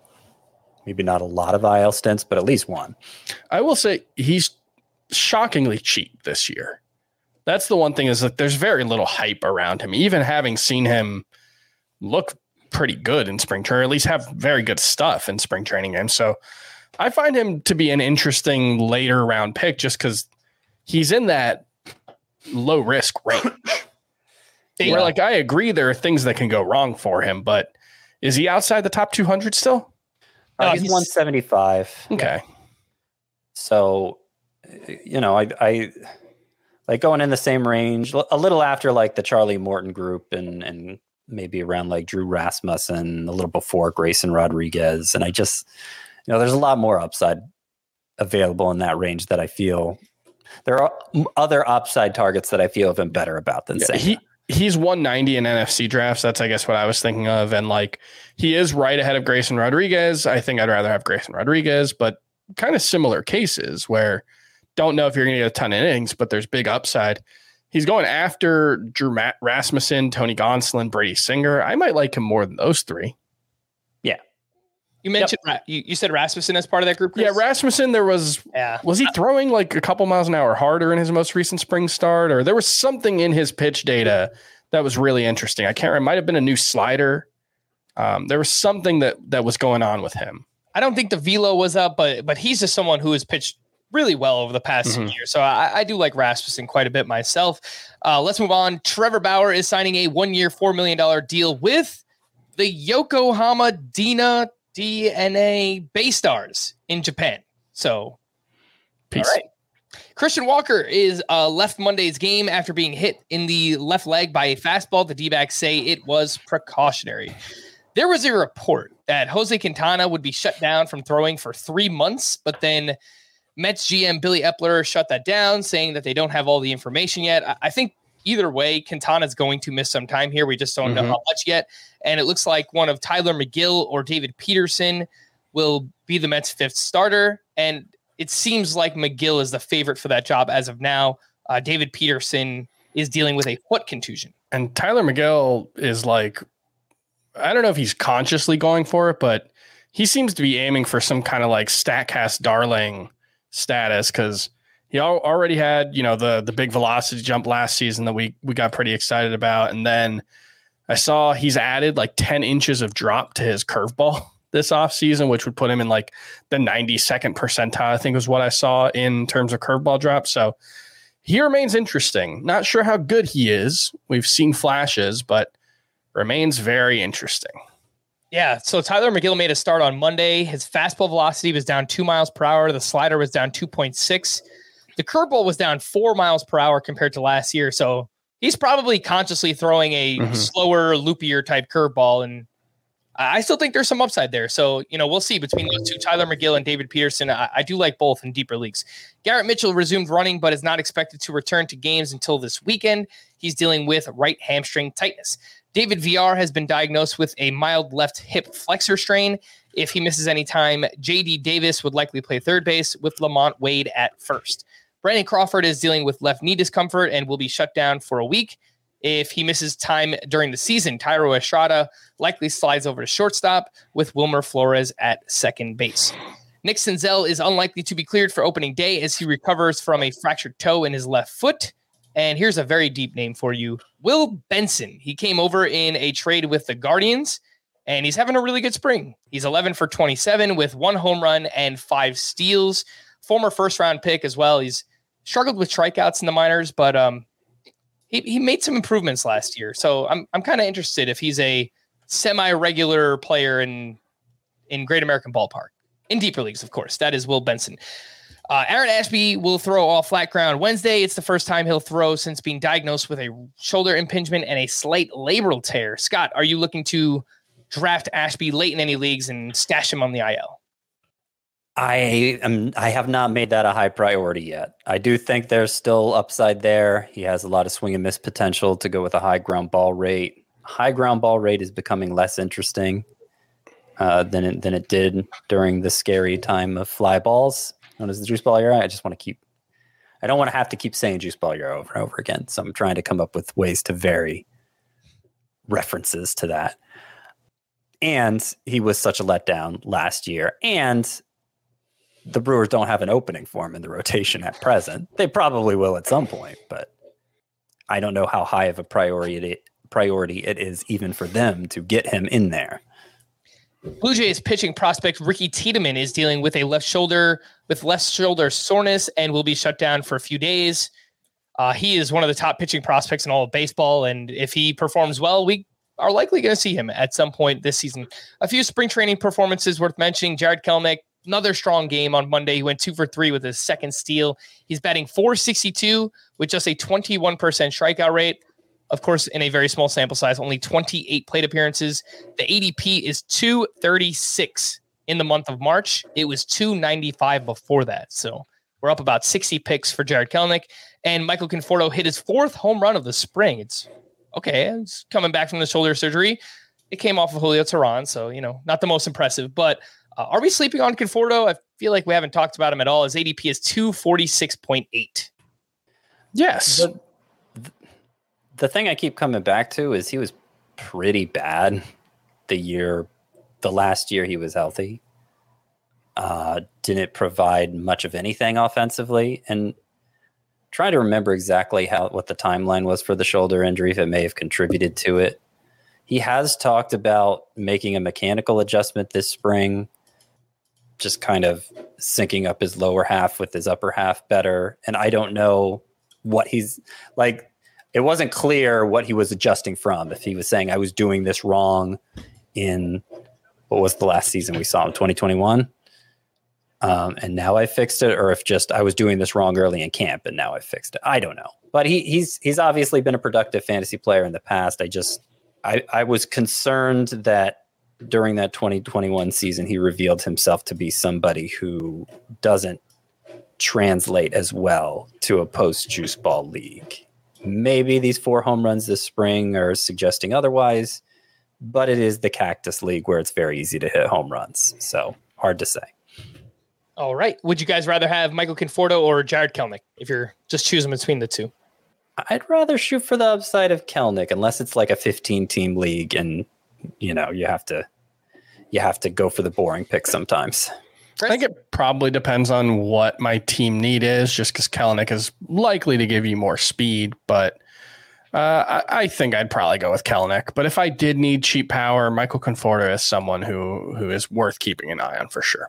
maybe not a lot of IL stints, but at least one. I will say he's shockingly cheap this year. That's the one thing is that there's very little hype around him. Even having seen him look pretty good in spring training, or at least have very good stuff in spring training games. So I find him to be an interesting later round pick just because he's in that low risk range. Yeah. Where like I agree there are things that can go wrong for him, but is he outside the top 200 still? Uh, he's, he's 175. Okay. So, you know, I, I like going in the same range, a little after like the Charlie Morton group and, and maybe around like Drew Rasmussen, a little before Grayson Rodriguez. And I just, you know, there's a lot more upside available in that range that I feel there are other upside targets that I feel have been better about than yeah, He, he's 190 in NFBC drafts. That's I guess what I was thinking of. And like he is right ahead of Grayson Rodriguez. I think I'd rather have Grayson Rodriguez, but kind of similar cases where don't know if you're going to get a ton of innings, but there's big upside. He's going after Drew Rasmussen, Tony Gonsolin, Brady Singer. I might like him more than those three. Yeah. You mentioned yep. you, you said Rasmussen as part of that group. Chris? Yeah, Rasmussen. There was yeah. Was he throwing like a couple miles an hour harder in his most recent spring start, or there was something in his pitch data that was really interesting? I can't remember. It might have been a new slider. Um, there was something that that was going on with him. I don't think the velo was up, but but he's just someone who has pitched really well over the past mm-hmm. year. So I, I, do like Rasmussen quite a bit myself. Uh, let's move on. Trevor Bauer is signing a one-year, four million dollar deal with the Yokohama Dina DNA Bay Stars in Japan. So, Peace. all right. Christian Walker is uh, left Monday's game after being hit in the left leg by a fastball. The D backs say it was precautionary. There was a report that Jose Quintana would be shut down from throwing for three months, but then Mets GM Billy Eppler shut that down, saying that they don't have all the information yet. I, I think either way, Quintana's going to miss some time here. We just don't mm-hmm. know how much yet. And it looks like one of Tylor Megill or David Peterson will be the Mets' fifth starter. And it seems like Megill is the favorite for that job as of now. Uh, David Peterson is dealing with a foot contusion. And Tylor Megill is like, I don't know if he's consciously going for it, but he seems to be aiming for some kind of like Statcast darling status because – he already had you know the the big velocity jump last season that we we got pretty excited about, and then I saw he's added like ten inches of drop to his curveball this offseason, which would put him in like the 92nd percentile, I think was what I saw in terms of curveball drop. So he remains interesting. Not sure how good he is. We've seen flashes, but remains very interesting. Yeah. So Tylor Megill made a start on Monday. His fastball velocity was down two miles per hour. The slider was down 2.6. The curveball was down four miles per hour compared to last year. So he's probably consciously throwing a mm-hmm. slower, loopier type curveball. And I still think there's some upside there. So, you know, we'll see between those two, Tylor Megill and David Peterson. I, I do like both in deeper leagues. Garrett Mitchell resumed running, but is not expected to return to games until this weekend. He's dealing with right hamstring tightness. David Villar has been diagnosed with a mild left hip flexor strain. If he misses any time, JD Davis would likely play third base with LaMonte Wade at first. Brandon Crawford is dealing with left knee discomfort and will be shut down for a week. If he misses time during the season, Thairo Estrada likely slides over to shortstop with Wilmer Flores at second base. Nick Senzel is unlikely to be cleared for opening day as he recovers from a fractured toe in his left foot. And here's a very deep name for you Will Benson. He came over in a trade with the Guardians, and he's having a really good spring. He's 11 for 27 with one home run and five steals. Former first round pick as well. He's struggled with strikeouts in the minors, but um, he, he made some improvements last year. So I'm, I'm kind of interested if he's a semi regular player in, in Great American Ballpark. In deeper leagues, of course. That is Will Benson. Uh, Aaron Ashby will throw all flat ground Wednesday. It's the first time he'll throw since being diagnosed with a shoulder impingement and a slight labral tear. Scott, are you looking to draft Ashby late in any leagues and stash him on the IL? I am. I have not made that a high priority yet. I do think there's still upside there. He has a lot of swing and miss potential to go with a high ground ball rate. High ground ball rate is becoming less interesting uh, than it, than it did during the scary time of fly balls known as the juice ball era. I just want to keep, I don't want to have to keep saying juice ball era over and over again. So I'm trying to come up with ways to vary references to that. And he was such a letdown last year. And the Brewers don't have an opening for him in the rotation at present. They probably will at some point, but I don't know how high of a priority it, priority it is even for them to get him in there. Blue Jays pitching prospect Ricky Tiedemann is dealing with a left shoulder with left shoulder soreness and will be shut down for a few days. Uh, he is one of the top pitching prospects in all of baseball, and if he performs well, we are likely going to see him at some point this season. A few spring training performances worth mentioning: Jarred Kelenic, another strong game on Monday. He went two for three with his second steal. He's batting 462 with just a 21% strikeout rate. Of course, in a very small sample size, only 28 plate appearances. The ADP is 236 in the month of March. It was 295 before that. So we're up about 60 picks for Jarred Kelenic. And Michael Conforto hit his fourth home run of the spring. It's okay. It's coming back from the shoulder surgery. It came off of Julio Teheran. So, you know, not the most impressive. But uh, are we sleeping on Conforto? I feel like we haven't talked about him at all. His ADP is 246.8. Yes. The, the thing I keep coming back to is he was pretty bad the year, the last year he was healthy. Uh, didn't provide much of anything offensively, and trying to remember exactly how what the timeline was for the shoulder injury, if it may have contributed to it. He has talked about making a mechanical adjustment this spring, just kind of syncing up his lower half with his upper half better. And I don't know what he's like it wasn't clear what he was adjusting from. If he was saying I was doing this wrong in what was the last season we saw in 2021, um, and now I fixed it, or if just I was doing this wrong early in camp and now I fixed it. I don't know, but he he's he's obviously been a productive fantasy player in the past. I just I I was concerned that during that 2021 season he revealed himself to be somebody who doesn't translate as well to a post juice ball league Maybe these four home runs this spring are suggesting otherwise, but it is the Cactus League where it's very easy to hit home runs. So hard to say. All right. Would you guys rather have Michael Conforto or Jarred Kelenic if you're just choosing between the two? I'd rather shoot for the upside of Kelenic unless it's like a 15 team league and you know, you have to you have to go for the boring pick sometimes. I think it probably depends on what my team need is, just because Kelenic is likely to give you more speed. But uh, I, I, think I'd probably go with Kelenic. But if I did need cheap power, Michael Conforto is someone who who is worth keeping an eye on for sure.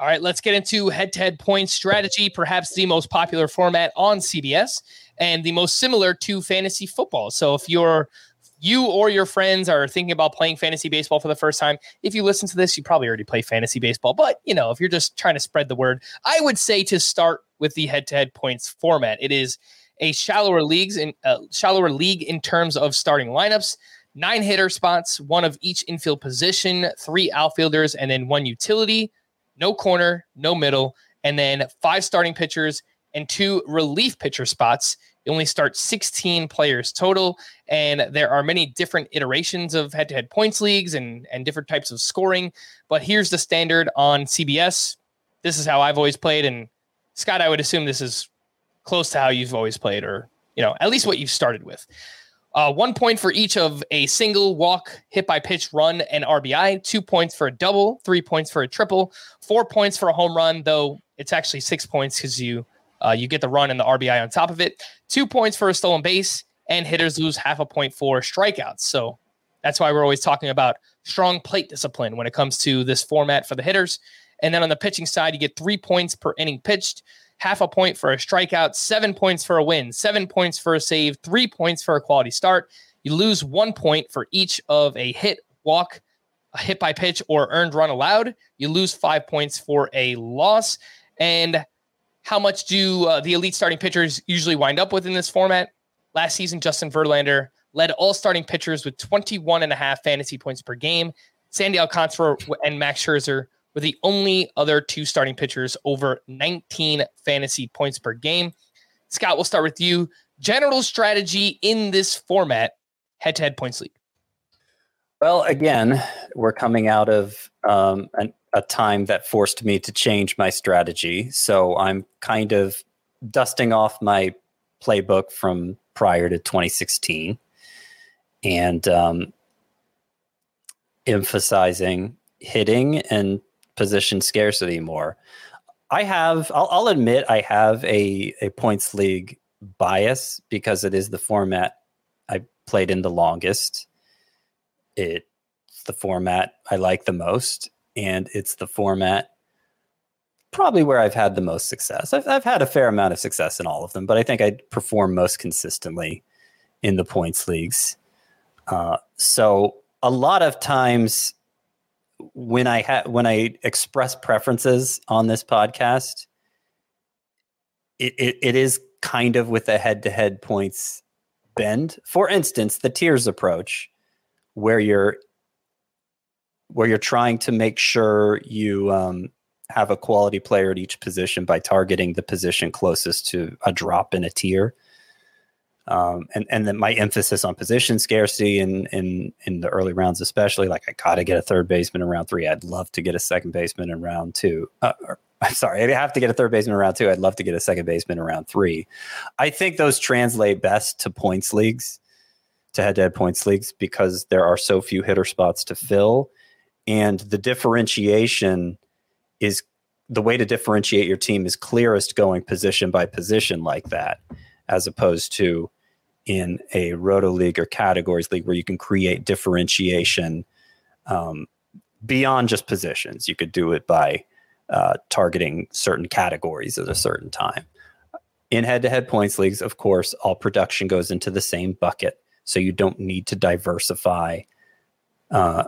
All right, let's get into head to head point strategy, perhaps the most popular format on CBS and the most similar to fantasy football. So if you're you or your friends are thinking about playing fantasy baseball for the first time, if you listen to this, you probably already play fantasy baseball. But, you know, if you're just trying to spread the word, I would say to start with the head to head points format. It is a shallower leagues in uh, shallower league in terms of starting lineups, nine hitter spots, one of each infield position, three outfielders, and then one utility, no corner, no middle, and then five starting pitchers and two relief pitcher spots. You only start 16 players total, and there are many different iterations of head-to-head points leagues and and different types of scoring. But here's the standard on CBS. This is how I've always played, and Scott, I would assume this is close to how you've always played, or you know, at least what you've started with. Uh, one point for each of a single walk, hit by pitch, run, and RBI. Two points for a double. Three points for a triple. Four points for a home run, though it's actually six points because you uh, you get the run and the RBI on top of it. Two points for a stolen base, and hitters lose half a point for strikeouts. So that's why we're always talking about strong plate discipline when it comes to this format for the hitters. And then on the pitching side, you get three points per inning pitched, half a point for a strikeout, seven points for a win, seven points for a save, three points for a quality start. You lose one point for each of a hit, walk, a hit by pitch, or earned run allowed. You lose five points for a loss. And how much do uh, the elite starting pitchers usually wind up with in this format? Last season, Justin Verlander led all starting pitchers with 21 and a half fantasy points per game. Sandy Alcantara and Max Scherzer the only other two starting pitchers over 19 fantasy points per game. Scott, we'll start with you. General strategy in this format, head to head points league. Well, again, we're coming out of um, an, a time that forced me to change my strategy. So I'm kind of dusting off my playbook from prior to 2016 and um, emphasizing hitting and position scarcity more. I have, I'll, I'll admit, I have a, a points league bias because it is the format I played in the longest. It's the format I like the most and it's the format probably where I've had the most success. I've, I've had a fair amount of success in all of them, but I think I perform most consistently in the points leagues. Uh, so a lot of times when I ha- when I express preferences on this podcast, it, it, it is kind of with a head to head points bend. For instance, the tiers approach, where you're where you're trying to make sure you um, have a quality player at each position by targeting the position closest to a drop in a tier. Um, and and then my emphasis on position scarcity in in in the early rounds, especially like I gotta get a third baseman in round three. I'd love to get a second baseman in round two. Uh, or, I'm sorry, I have to get a third baseman in round two. I'd love to get a second baseman in round three. I think those translate best to points leagues, to head-to-head points leagues, because there are so few hitter spots to fill and the differentiation is the way to differentiate your team is clearest going position by position like that, as opposed to in a roto league or categories league where you can create differentiation um, beyond just positions. You could do it by uh, targeting certain categories at a certain time. In head to head points leagues, of course, all production goes into the same bucket. So you don't need to diversify uh,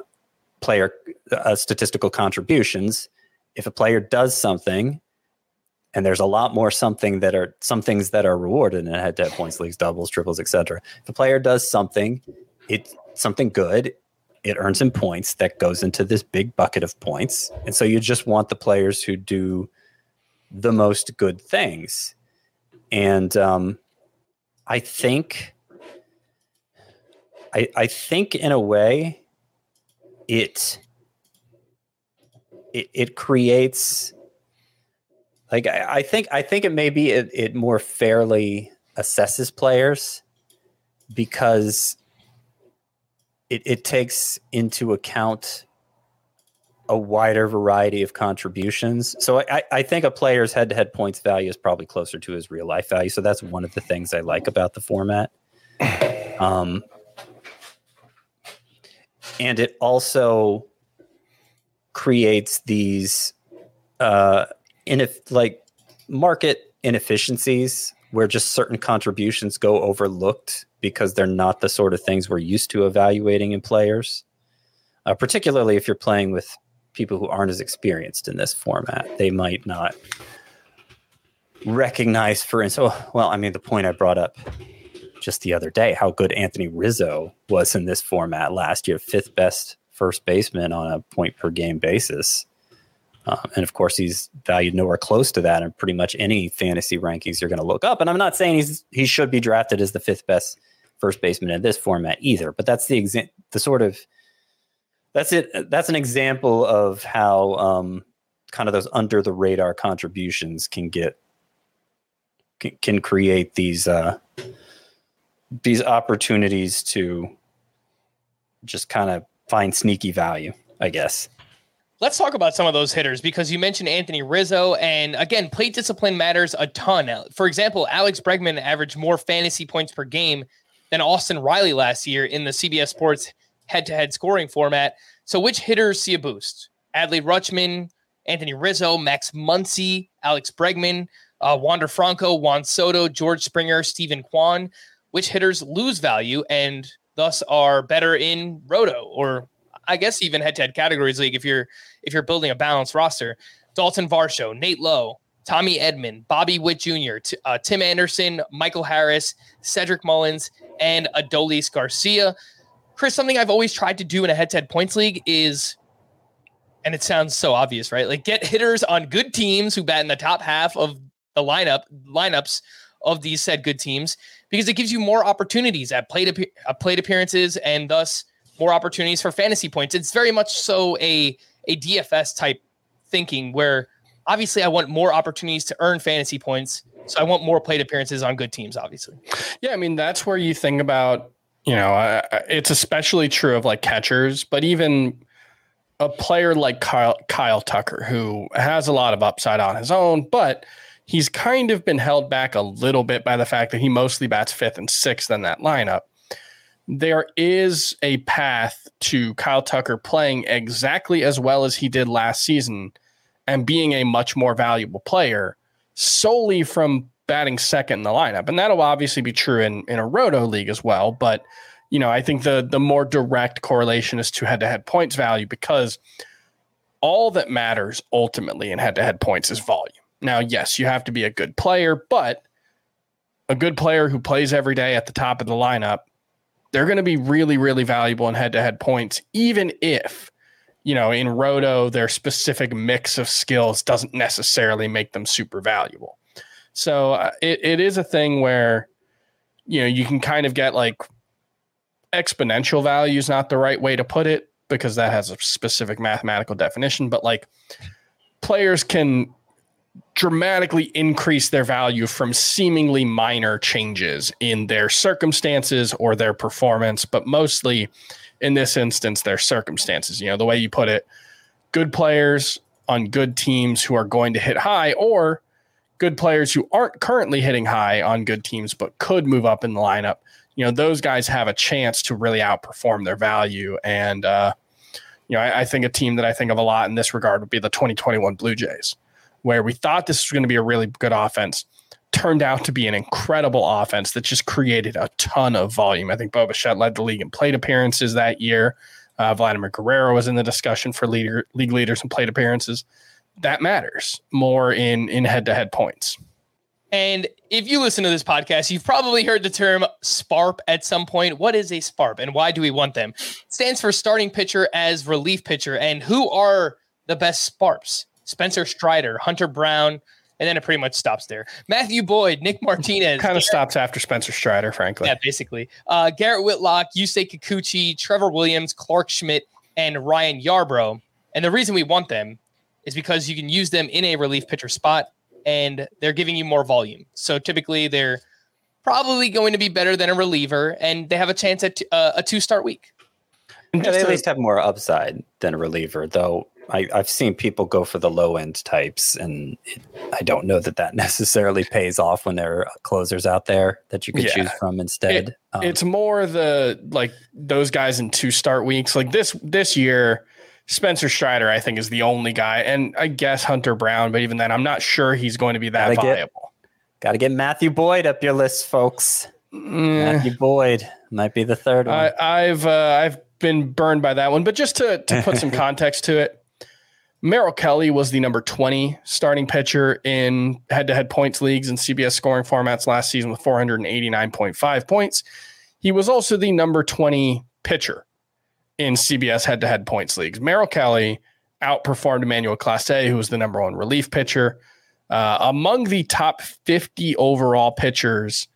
player uh, statistical contributions. If a player does something, and there's a lot more something that are some things that are rewarded in head-to-head points leagues, doubles, triples, etc. If a player does something, it's something good. It earns him points that goes into this big bucket of points, and so you just want the players who do the most good things. And um, I think, I, I think in a way, it it, it creates like I, I, think I think it maybe it, it more fairly assesses players because it, it takes into account a wider variety of contributions. So I, I think a player's head to head points value is probably closer to his real life value. So that's one of the things I like about the format. Um, and it also creates these uh, in if like market inefficiencies where just certain contributions go overlooked because they're not the sort of things we're used to evaluating in players. Uh, particularly if you're playing with people who aren't as experienced in this format, they might not recognize, for instance, oh, well, I mean, the point I brought up just the other day, how good Anthony Rizzo was in this format last year, fifth best first baseman on a point per game basis. Um, and of course, he's valued nowhere close to that in pretty much any fantasy rankings you're going to look up. And I'm not saying he's he should be drafted as the fifth best first baseman in this format either. But that's the exa- the sort of that's it. That's an example of how um, kind of those under the radar contributions can get can, can create these uh, these opportunities to just kind of find sneaky value, I guess. Let's talk about some of those hitters because you mentioned Anthony Rizzo, and again, plate discipline matters a ton. For example, Alex Bregman averaged more fantasy points per game than Austin Riley last year in the CBS Sports head-to-head scoring format. So, which hitters see a boost? Adley Rutschman, Anthony Rizzo, Max Muncy, Alex Bregman, uh, Wander Franco, Juan Soto, George Springer, Steven Kwan. Which hitters lose value and thus are better in Roto or I guess even head-to-head categories league if you're if you're building a balanced roster. Dalton Varsho, Nate Lowe, Tommy Edman, Bobby Witt Jr., T- uh, Tim Anderson, Michael Harris, Cedric Mullins, and Adolis Garcia. Chris, something I've always tried to do in a head-to-head points league is, and it sounds so obvious, right? Like get hitters on good teams who bat in the top half of the lineup lineups of these said good teams because it gives you more opportunities at plate uh, plate appearances and thus more opportunities for fantasy points. It's very much so a a DFS type thinking where obviously I want more opportunities to earn fantasy points. So I want more plate appearances on good teams, obviously. Yeah, I mean that's where you think about, you know, uh, it's especially true of like catchers, but even a player like Kyle, Kyle Tucker, who has a lot of upside on his own, but he's kind of been held back a little bit by the fact that he mostly bats fifth and sixth in that lineup there is a path to Kyle Tucker playing exactly as well as he did last season and being a much more valuable player solely from batting second in the lineup. And that'll obviously be true in, in a roto league as well. But, you know, I think the the more direct correlation is to head-to-head points value because all that matters ultimately in head-to-head points is volume. Now, yes, you have to be a good player, but a good player who plays every day at the top of the lineup they're going to be really, really valuable in head to head points, even if, you know, in Roto, their specific mix of skills doesn't necessarily make them super valuable. So uh, it, it is a thing where, you know, you can kind of get like exponential value is not the right way to put it because that has a specific mathematical definition, but like players can dramatically increase their value from seemingly minor changes in their circumstances or their performance, but mostly in this instance, their circumstances. You know, the way you put it, good players on good teams who are going to hit high, or good players who aren't currently hitting high on good teams but could move up in the lineup. You know, those guys have a chance to really outperform their value. And, uh, you know, I, I think a team that I think of a lot in this regard would be the 2021 Blue Jays where we thought this was going to be a really good offense turned out to be an incredible offense that just created a ton of volume. I think Bo Bichette led the league in plate appearances that year. Uh, Vladimir Guerrero was in the discussion for leader, league leaders in plate appearances. That matters more in in head to head points. And if you listen to this podcast, you've probably heard the term SPARP at some point. What is a SPARP and why do we want them? It stands for starting pitcher as relief pitcher. And who are the best SPARPs? Spencer Strider, Hunter Brown, and then it pretty much stops there. Matthew Boyd, Nick Martinez. kind of stops after Spencer Strider, frankly. Yeah, basically. Uh, Garrett Whitlock, Yusei Kikuchi, Trevor Williams, Clarke Schmidt, and Ryan Yarbrough. And the reason we want them is because you can use them in a relief pitcher spot and they're giving you more volume. So typically they're probably going to be better than a reliever and they have a chance at t- uh, a two start week. Yeah, they at least have more upside than a reliever, though. I, have seen people go for the low end types, and it, I don't know that that necessarily pays off when there are closers out there that you could yeah. choose from instead. It, um, it's more the like those guys in two start weeks. Like this this year, Spencer Strider, I think, is the only guy, and I guess Hunter Brown, but even then, I'm not sure he's going to be that Gotta viable. Got to get Matthew Boyd up your list, folks. Matthew Boyd might be the third one. I, I've uh, I've been burned by that one, but just to to put some context to it, Merrill Kelly was the number 20 starting pitcher in head-to-head points leagues and CBS scoring formats last season with 489.5 points. He was also the number 20 pitcher in CBS head-to-head points leagues. Merrill Kelly outperformed Emmanuel Clase, who was the number one relief pitcher. Uh, among the top 50 overall pitchers,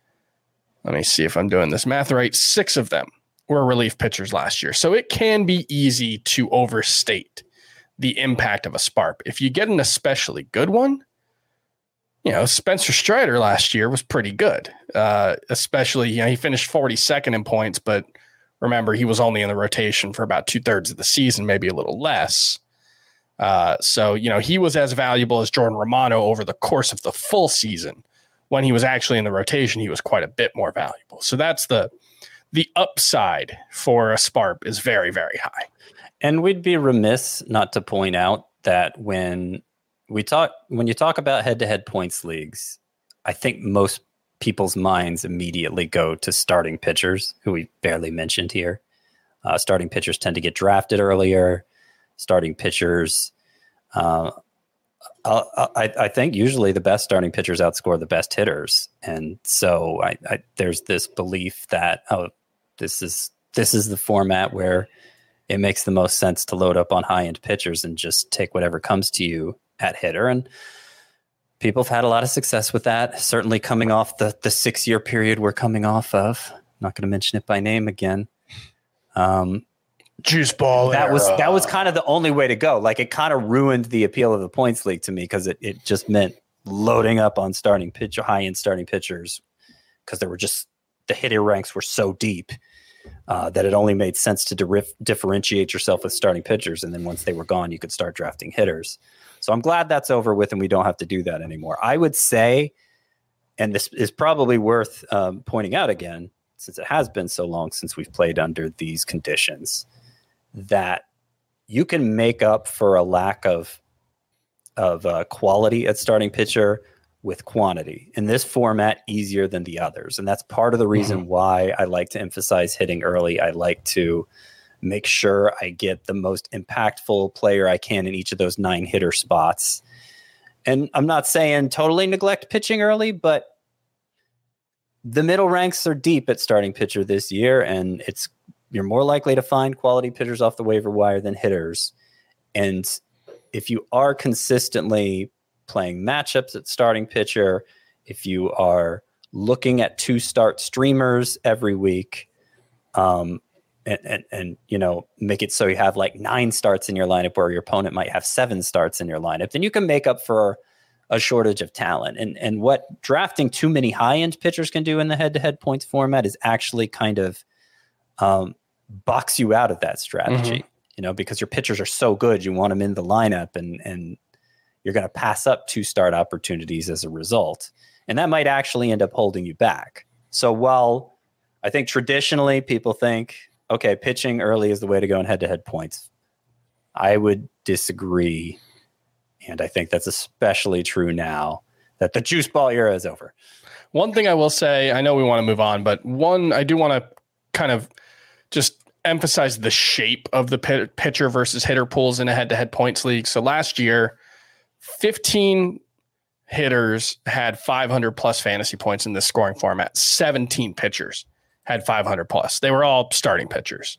let me see if I'm doing this math right. Six of them were relief pitchers last year. So it can be easy to overstate the impact of a SPARP. If you get an especially good one, you know, Spencer Strider last year was pretty good. Uh, especially, you know, he finished 42nd in points, but remember, he was only in the rotation for about two thirds of the season, maybe a little less. Uh, so, you know, he was as valuable as Jordan Romano over the course of the full season. When he was actually in the rotation, he was quite a bit more valuable. So that's the the upside for a Sparp is very, very high. And we'd be remiss not to point out that when we talk when you talk about head-to-head points leagues, I think most people's minds immediately go to starting pitchers, who we barely mentioned here. Uh, starting pitchers tend to get drafted earlier. Starting pitchers, uh, I, I, think usually the best starting pitchers outscore the best hitters, and so I, I, there's this belief that oh, this is this is the format where it makes the most sense to load up on high end pitchers and just take whatever comes to you at hitter. And people have had a lot of success with that. Certainly coming off the the six year period we're coming off of. I'm not going to mention it by name again. Um, Juice ball. that was that was kind of the only way to go. Like it kind of ruined the appeal of the points league to me because it it just meant loading up on starting pitcher high end starting pitchers because there were just the hitter ranks were so deep uh, that it only made sense to dif- differentiate yourself with starting pitchers, and then once they were gone, you could start drafting hitters. So I'm glad that's over with, and we don't have to do that anymore. I would say, and this is probably worth um, pointing out again, since it has been so long since we've played under these conditions, that you can make up for a lack of of uh, quality at starting pitcher with quantity. In this format easier than the others. And that's part of the mm-hmm. reason why i like to emphasize hitting early. I like to make sure i get the most impactful player i can in each of those nine hitter spots. And i'm not saying totally neglect pitching early but the middle ranks are deep at starting pitcher this year and it's you're more likely to find quality pitchers off the waiver wire than hitters. And if you are consistently playing matchups at starting pitcher, if you are looking at two start streamers every week, um, and, and and you know make it so you have like nine starts in your lineup where your opponent might have seven starts in your lineup, then you can make up for a shortage of talent. And and what drafting too many high end pitchers can do in the head to head points format is actually kind of um, box you out of that strategy. You know, because your pitchers are so good, you want them in the lineup, and and you're going to pass up two start opportunities as a result. And that might actually end up holding you back. So while I think traditionally people think, okay, pitching early is the way to go in head to head points, I would disagree. And I think that's especially true now that the juice ball era is over. One thing I will say, I know we want to move on, but one, I do want to kind of just emphasize the shape of the pitcher versus hitter pools in a head to head points league. So last year, 15 hitters had 500 plus fantasy points in this scoring format. 17 pitchers had 500 plus. They were all starting pitchers.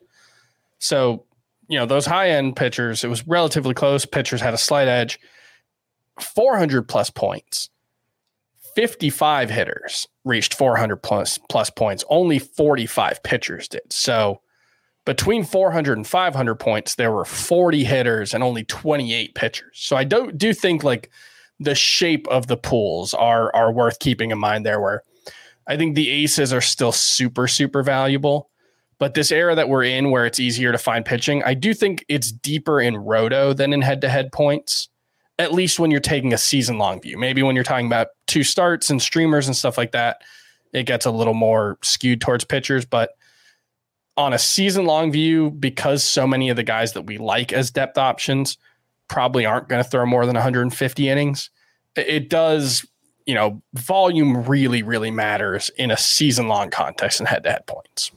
So, you know, those high end pitchers, it was relatively close. Pitchers had a slight edge. 400 plus points. 55 hitters reached 400 plus plus points. Only 45 pitchers did. So, between 400 and 500 points, there were 40 hitters and only 28 pitchers. So I do do think like the shape of the pools are are worth keeping in mind there. Where I think the aces are still super super valuable, but this era that we're in, where it's easier to find pitching, I do think it's deeper in roto than in head to head points. At least when you're taking a season long view. Maybe when you're talking about two starts and streamers and stuff like that, it gets a little more skewed towards pitchers, but on a season long view, because so many of the guys that we like as depth options probably aren't going to throw more than 150 innings, it does, you know, volume really, really matters in a season long context and head to head points.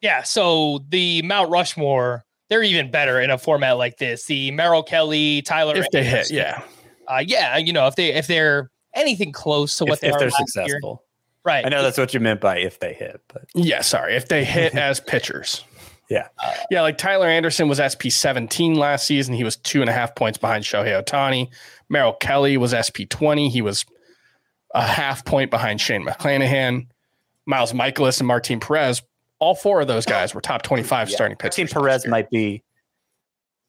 Yeah. So the Mount Rushmore, they're even better in a format like this. The Merrill Kelly, Tyler, if they hit, yeah, uh, yeah, you know, if they if they're anything close to what if, they if are they're last year. Right? I know that's what you meant by if they hit, but yeah, sorry, if they hit as pitchers. Yeah. Uh, yeah, like Tyler Anderson was SP 17 last season. He was two and a half points behind Shohei Ohtani. Merrill Kelly was SP 20. He was a half point behind Shane McClanahan. Miles Mikolas and Martin Perez, all four of those guys were top 25 Yeah. starting pitchers. Martin Perez might be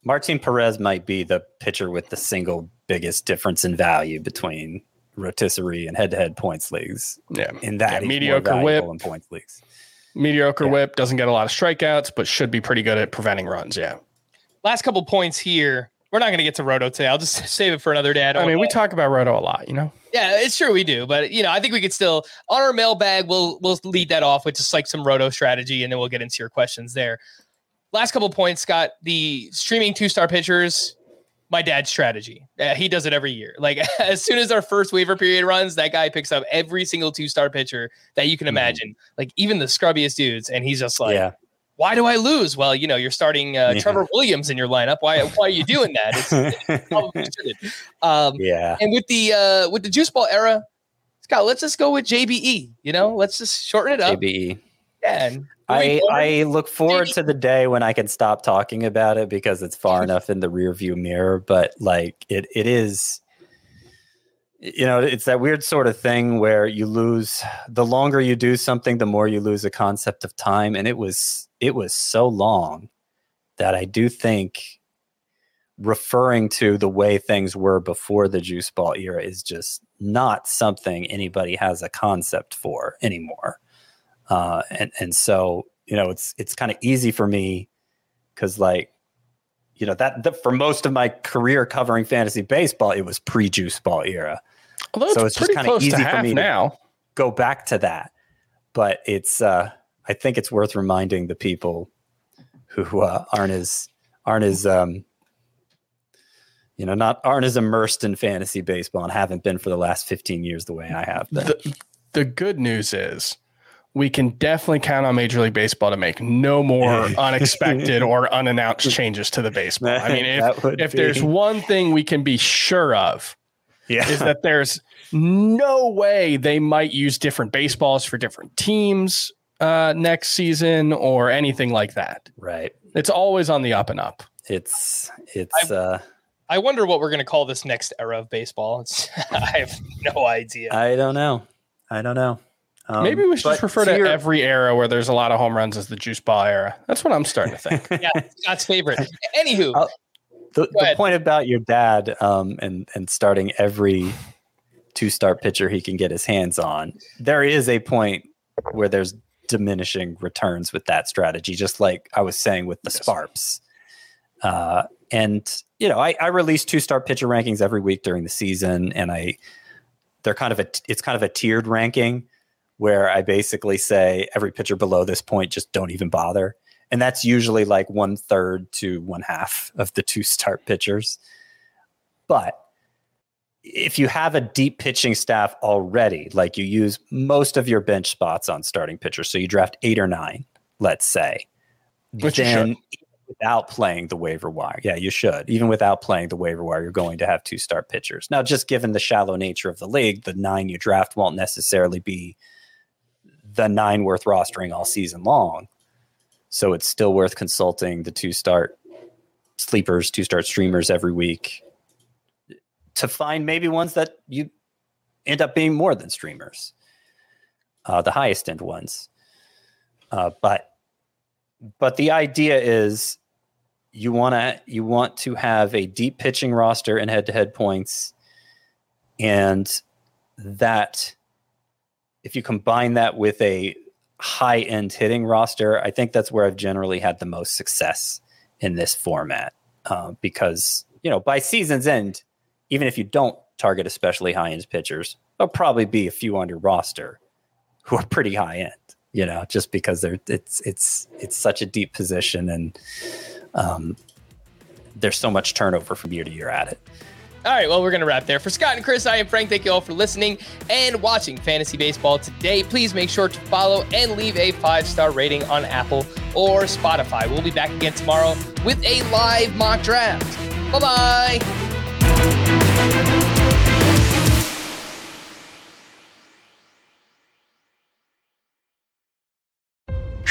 Martin Perez might be the pitcher with the single biggest difference in value between rotisserie and head-to-head points leagues. Yeah, in that Yeah, mediocre whip. in points leagues. Mediocre whip, doesn't get a lot of strikeouts, but should be pretty good at preventing runs. Yeah. Last couple points here. We're not going to get to Roto today. I'll just save it for another day. I, I don't mean, we talk about Roto a lot, you know? Yeah, it's true we do, but you know, I think we could still on our mailbag. We'll we'll lead that off with just like some roto strategy, and then we'll get into your questions there. Last couple points, Scott. The streaming two start pitchers. My dad's strategy. Uh, he does it every year. Like as soon as our first waiver period runs, that guy picks up every single two start pitcher that you can imagine. Like even the scrubbiest dudes, and he's just like, yeah. "Why do I lose?" Well, you know, you're starting uh, Yeah. Trevor Williams in your lineup. Why why are you doing that? It's, it's. Um, Yeah. and with the uh with the juice ball era, Scott, let's just go with JBE. You know, let's just shorten it up. JBE. Yeah, and I, I look forward to the day when I can stop talking about it because it's far enough in the rear view mirror. But like it, it is, you know, it's that weird sort of thing where you lose the longer you do something, the more you lose a concept of time. And it was, it was so long that I do think referring to the way things were before the juice ball era is just not something anybody has a concept for anymore. Uh, and and so you know it's it's kind of easy for me because like you know that, that for most of my career covering fantasy baseball it was pre juice ball era. Although so it's it's just kind of easy for me now. to go back to that. But it's uh i think it's worth reminding the people who uh, aren't as aren't as um you know not aren't as immersed in fantasy baseball and haven't been for the last 15 years the way i have been. The, the good news is we can definitely count on Major League Baseball to make no more unexpected or unannounced changes to the baseball. I mean, That if, would if there's one thing we can be sure of, yeah. is that there's no way they might use different baseballs for different teams uh, next season or anything like that. right It's always on the up and up. it's it's uh I wonder what we're going to call this next era of baseball. It's, I have no idea. I don't know. I don't know. Um, Maybe we should just refer to your- every era where there's a lot of home runs as the juice ball era. That's what I'm starting to think. yeah, Scott's favorite. Anywho, Uh, the, the point about your dad um, and and starting every two start pitcher he can get his hands on. There is a point where there's diminishing returns with that strategy, just like I was saying with the Sparps. Uh, and you know, I, I release two start pitcher rankings every week during the season, and I they're kind of a it's kind of a tiered ranking where I basically say every pitcher below this point just don't even bother. And that's usually like one third to one half of the two start pitchers. But if you have a deep pitching staff already, like you use most of your bench spots on starting pitchers, so you draft eight or nine, let's say, Which then without playing the waiver wire, yeah, you should. Even without playing the waiver wire, you're going to have two start pitchers. Now, just given the shallow nature of the league, the nine you draft won't necessarily be the nine worth rostering all season long. So it's still worth consulting the two start sleepers, two start streamers every week to find maybe ones that you end up being more than streamers, uh, the highest end ones. Uh, but but the idea is you want to you want to have a deep pitching roster and head to head points, and that if you combine that with a high end hitting roster, I think that's where I've generally had the most success in this format. Uh, because, you know, by season's end, even if you don't target especially high end pitchers, there'll probably be a few on your roster who are pretty high end. you know, just because they're it's it's it's such a deep position and um, there's so much turnover from year to year at it. All right, well, we're going to wrap there. For Scott and Chris, I am Frank. Thank you all for listening and watching Fantasy Baseball today. Please make sure to follow and leave a five star rating on Apple or Spotify. We'll be back again tomorrow with a live mock draft. Bye bye.